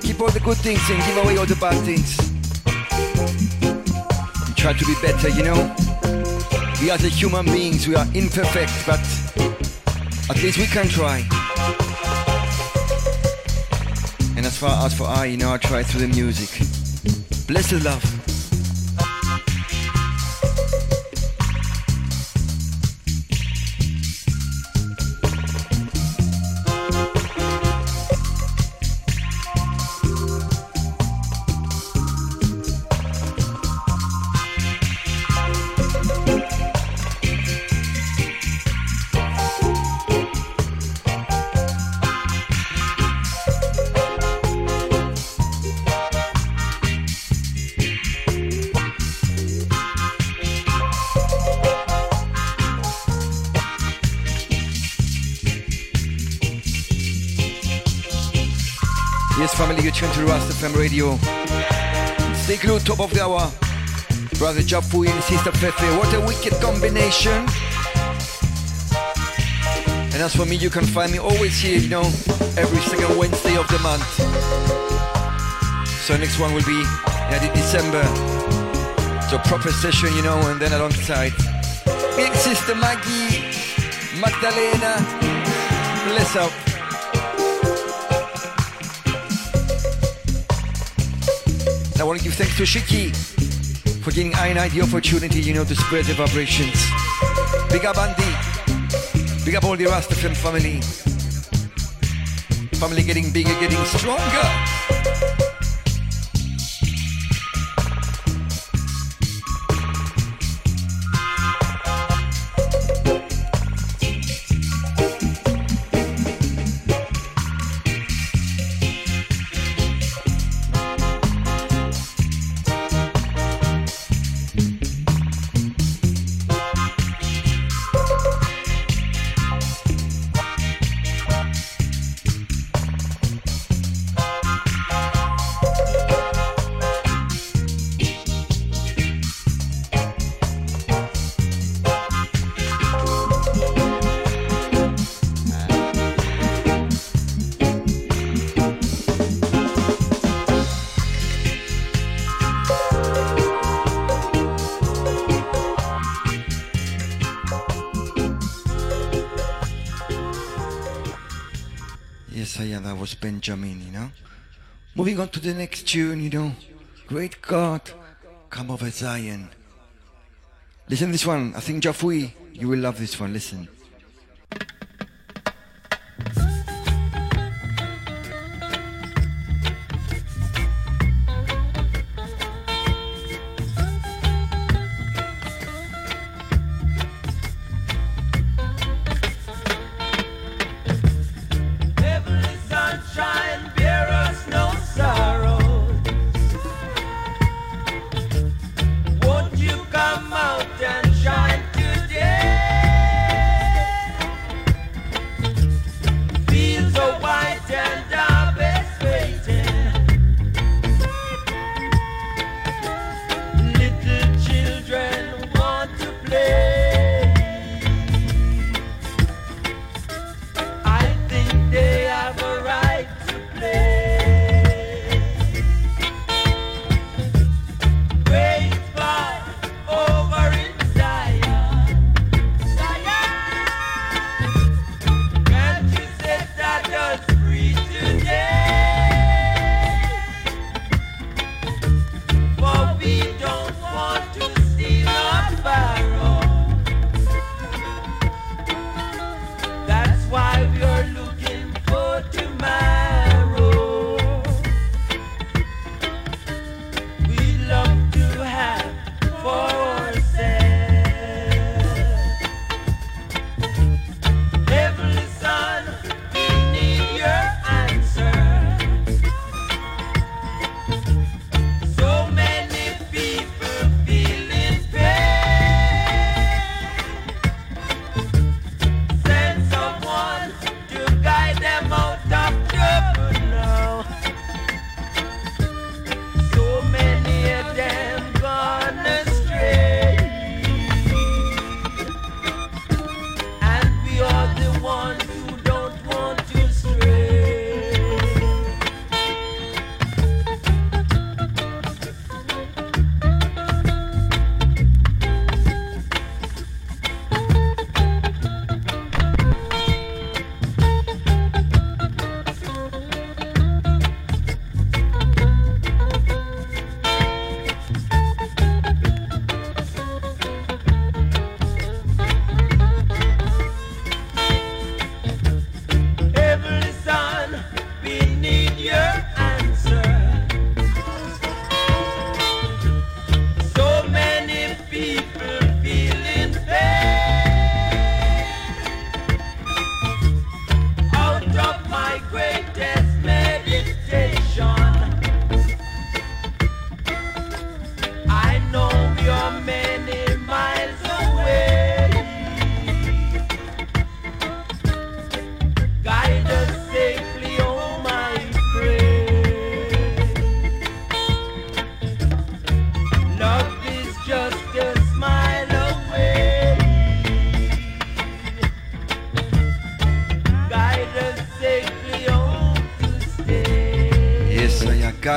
Keep all the good things and give away all the bad things. And try to be better, you know. We are the human beings, we are imperfect, but at least we can try. And as far as for I, you know, I try through the music. Blessed love. Rasta FM Radio. Stay glued, top of the hour. Brother Jafu and Sister Fefe, what a wicked combination. And as for me, you can find me always here, you know, every second Wednesday of the month. So next one will be yeah, December. So proper session, you know, and then alongside Big Sister Maggie, Magdalena, bless up. I want to give thanks to Shiki for giving I and I the opportunity, you know, to spread the vibrations. Big up Andy. Big up all the Rastafarian family. Family getting bigger, getting stronger. Benjammin, you know. Moving on to the next tune, you know. Great God, come over Zion. Listen to this one. I think Jafui, you will love this one. Listen.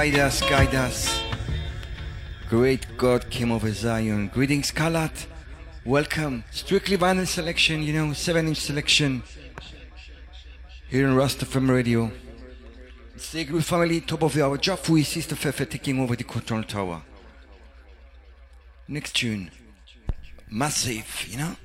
Lead us, guide us. Great God came over Zion. Greetings, Kalat. Welcome. Strictly vinyl selection, you know, 7 inch selection. Here on Rasta FM Radio. With family, top of the hour. Jafui, Sister Fefe taking over the control tower. Next tune. Massive, you know?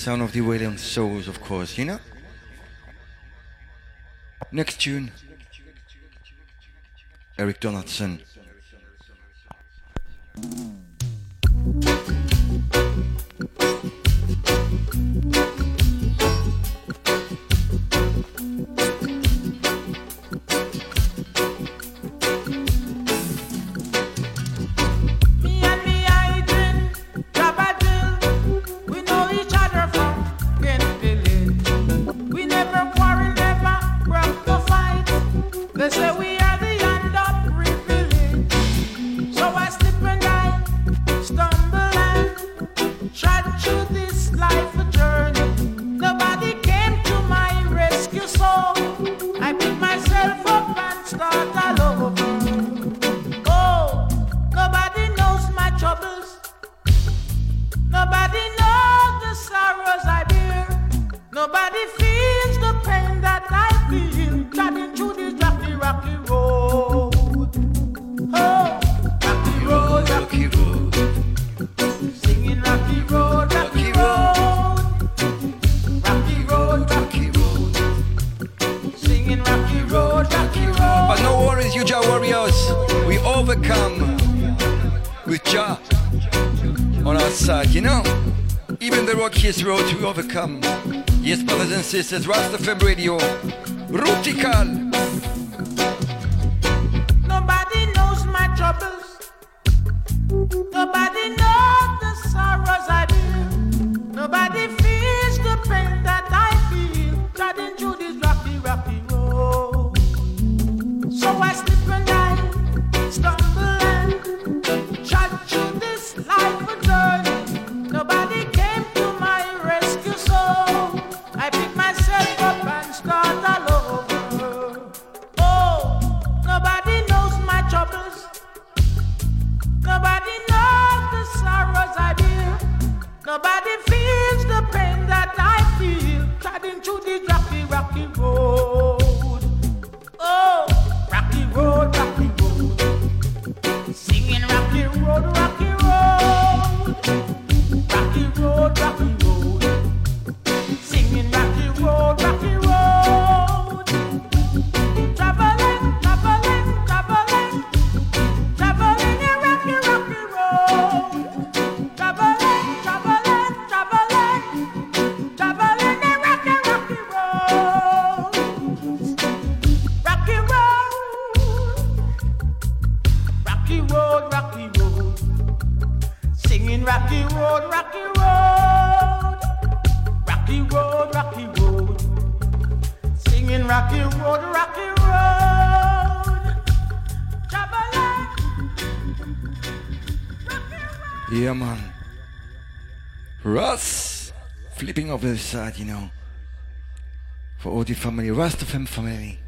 Sound of the Wailing Souls, of course, you know? Next tune. Eric Donaldson. Sisters, Rasta FM Radio, Rootical. Sad, you know, for all the family, Rasta FM family.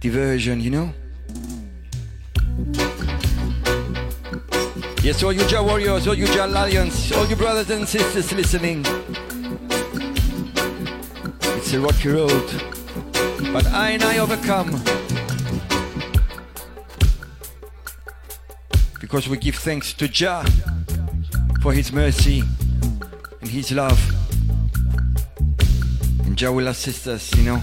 Diversion, you know. Yes, all you Jah warriors, all you Jah lions, all you brothers and sisters listening. It's a rocky road, but I and I overcome. Because we give thanks to Jah for his mercy and his love. And Jah will assist us, you know.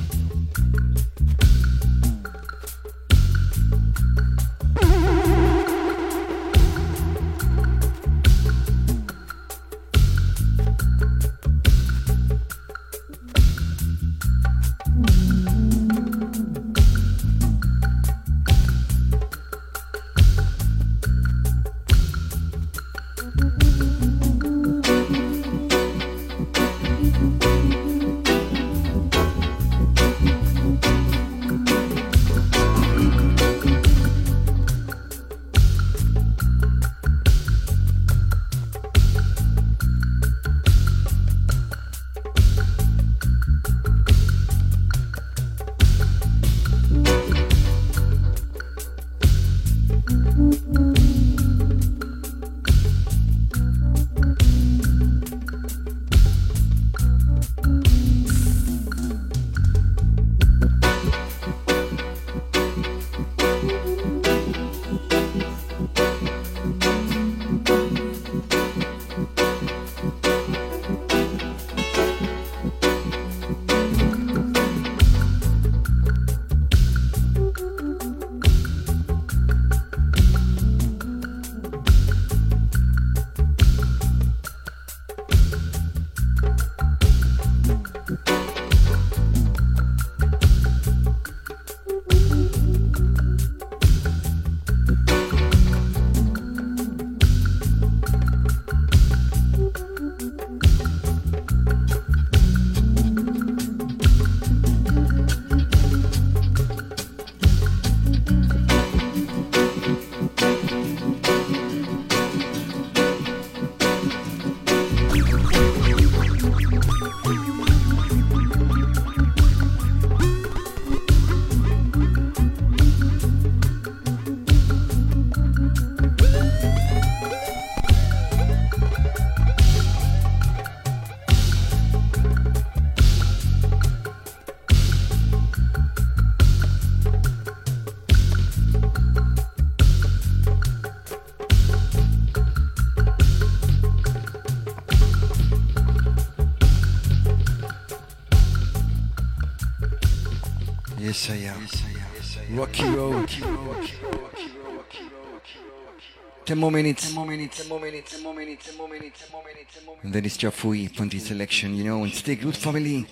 More minutes. Ten more minutes. Ten more minutes. Ten more minutes. Ten more minutes. Ten more minutes. Ten more minutes. And that is Jafui from the selection, you know. And stay good, family.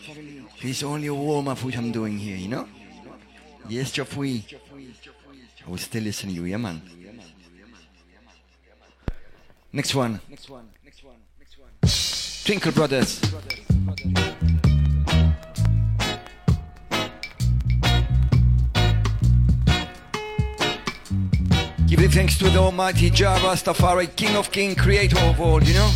It's only a warm up what I'm doing here, you know. Yes, Jafui. I will still listen to you, yeah, man. Next one. Next one. Next one. Next one. Twinkle Brothers. Giving thanks to the Almighty Jah Rastafari, King of King, Creator of all, you know?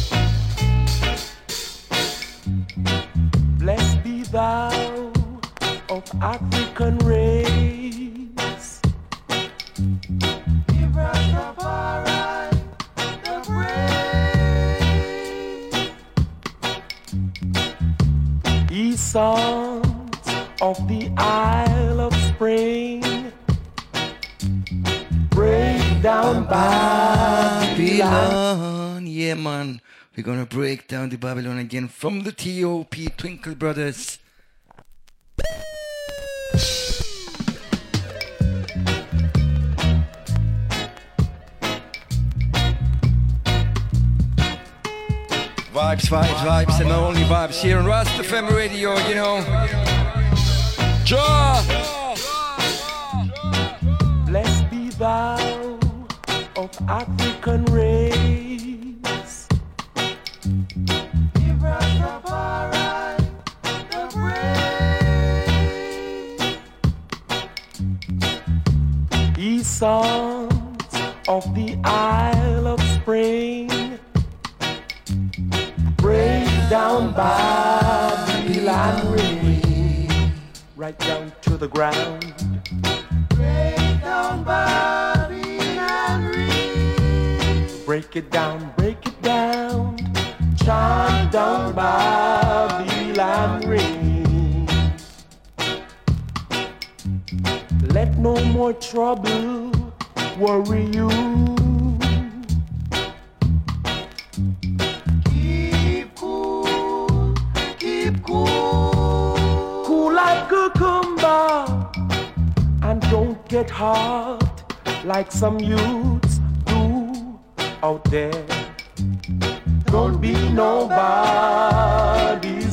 Blessed be thou of African race. Give Rastafari the sons of the We're gonna break down the Babylon again from the TOP Twinkle Brothers. Vibes, vibes, vibes, and only vibes here on Rasta FM Radio, you know. Jaw! Blessed be thou of African race. Sons of the Isle of Spring, break down Babylon ring, right down to the ground. Break down Babylon ring. Break it down, break it down. Chant down Babylon ring. Let no more trouble worry you. Keep cool, keep cool. Cool like cucumber and don't get hot like some youths do out there. Don't be nobody's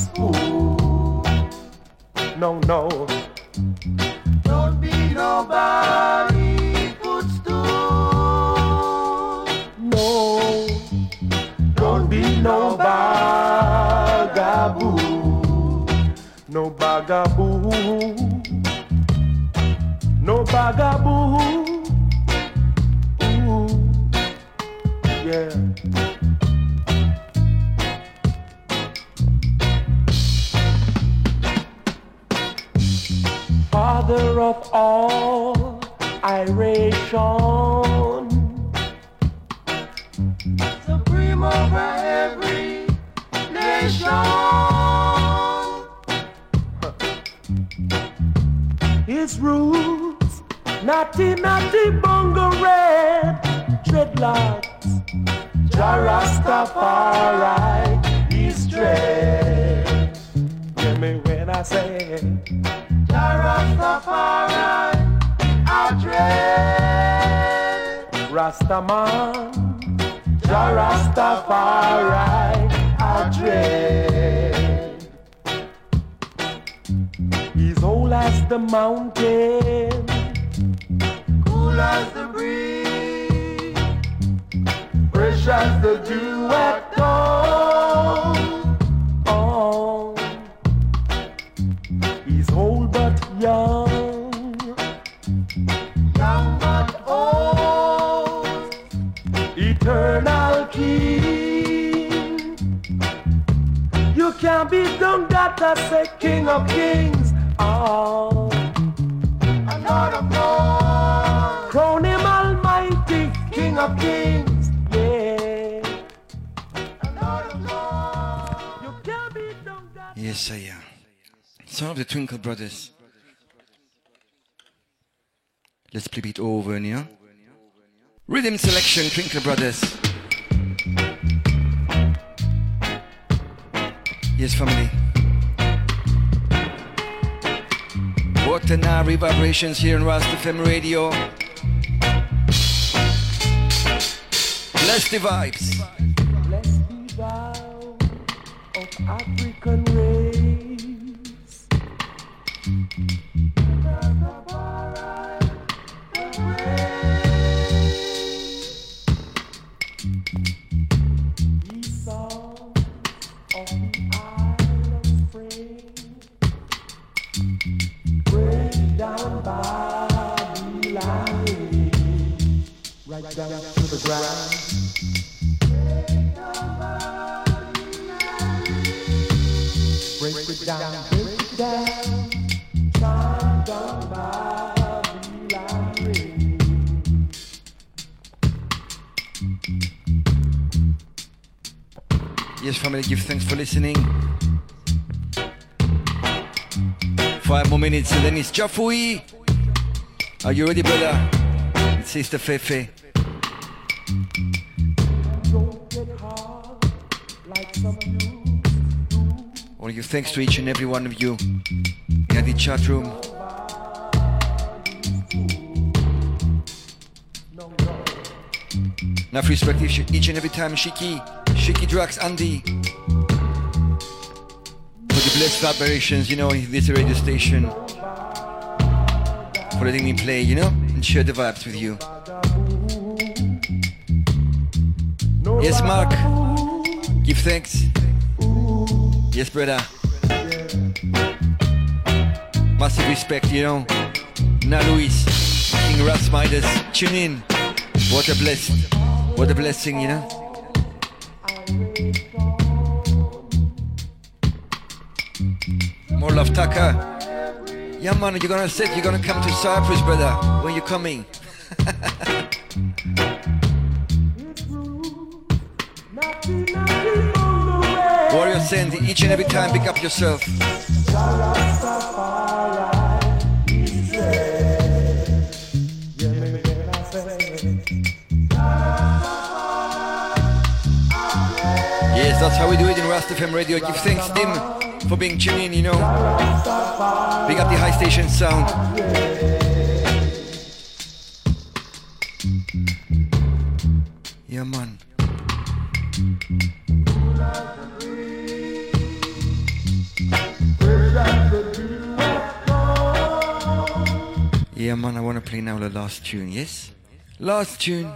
fool. No, no. Nobody puts. No. Don't be no bagaboo. No bagaboo. No bagaboo. Ooh, yeah. Father of all iration, supreme over every nation. His roots, natty natty bongo red, dreadlocks, Jah Rastafari, he's dread. Hear me when I say. Rastaman, Jah Rastafari, I dread. He's old as the mountain, cool as the breeze, fresh as the dew at dawn. That I say King of Kings. Oh, Lord of Lords. Crown him Almighty, King of Kings. Yes, I am. Son of the Twinkle Brothers. Let's flip it over, yeah? Rhythm selection, Twinkle Brothers. Yes, family. Watanari vibrations here on Rast FM Radio. Bless the vibes. Bless be thou of African Yes, family, give thanks for listening. Five more minutes and then it's Jafui. Are you ready, brother? Sister Fefe. To give thanks to each and every one of you in the chat room. Enough respect each each and every time, Shiki, Shiki Drax, Andy. For the blessed vibrations, you know, this radio station. For letting me play, you know, and share the vibes with you. Yes, Mark. Give thanks. Yes, brother. Massive respect, you know. Na Luis, King Ras Midas, tune in. What a blessing. what a blessing, you know. More love, Taka. Yeah, man, you're gonna sit, you're gonna come to Cyprus, brother. When you coming? (laughs) Sandy, each and every time, pick up yourself. Yes, that's how we do it in Rast FM Radio. Give thanks, Tim, for being tuned in, you know. Big up the high station sound. Now the last tune, yes? Last tune,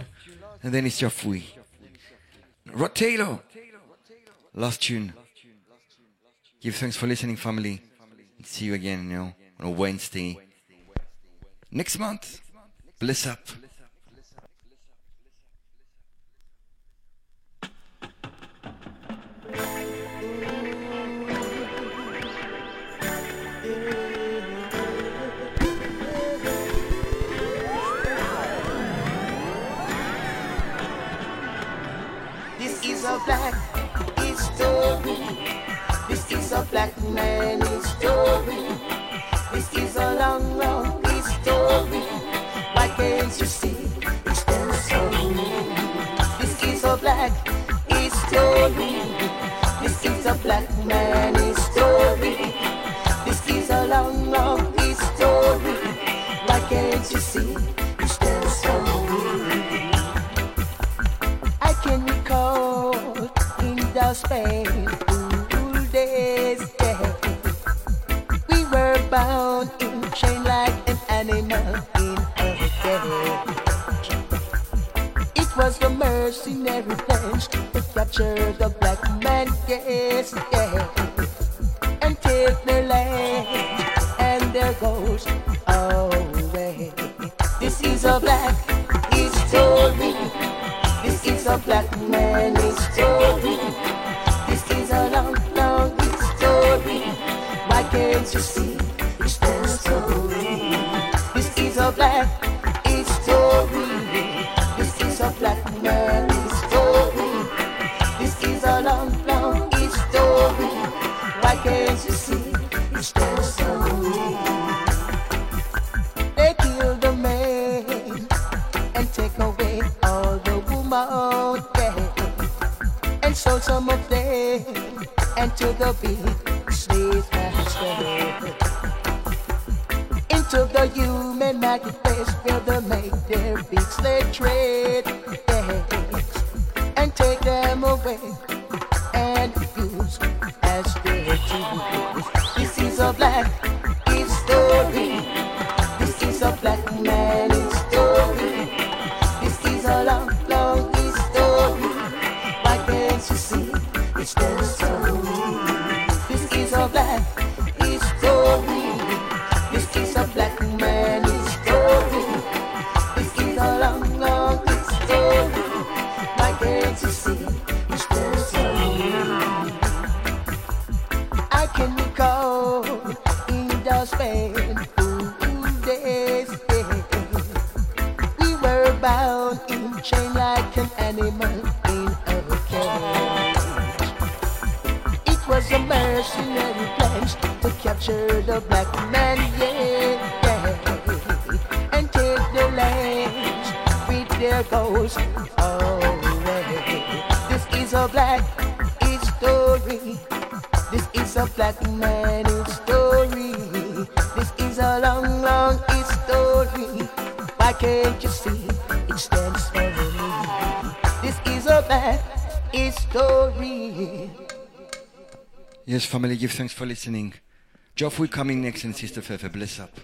and then it's Jafui. Rod Taylor. Last tune. Give thanks for listening, family. See you again, you know, on a Wednesday. Next month. Bless up. Black man history. This is a long, long history. Why can't you see? It's still so new. This is a black history. This is a black man history. This is a long, long history. Why can't you see? It's still so new. I can recall in the Spain bound in chain like an animal in a cage. It was the mercenary plans to capture the black man, yes, yeah, and take their land and their gold away. This is a black history. This is a black man history. This is a long, long history. Why can't you see? The big give thanks for listening. Geoff will come in next and Sister Fefe, bless up.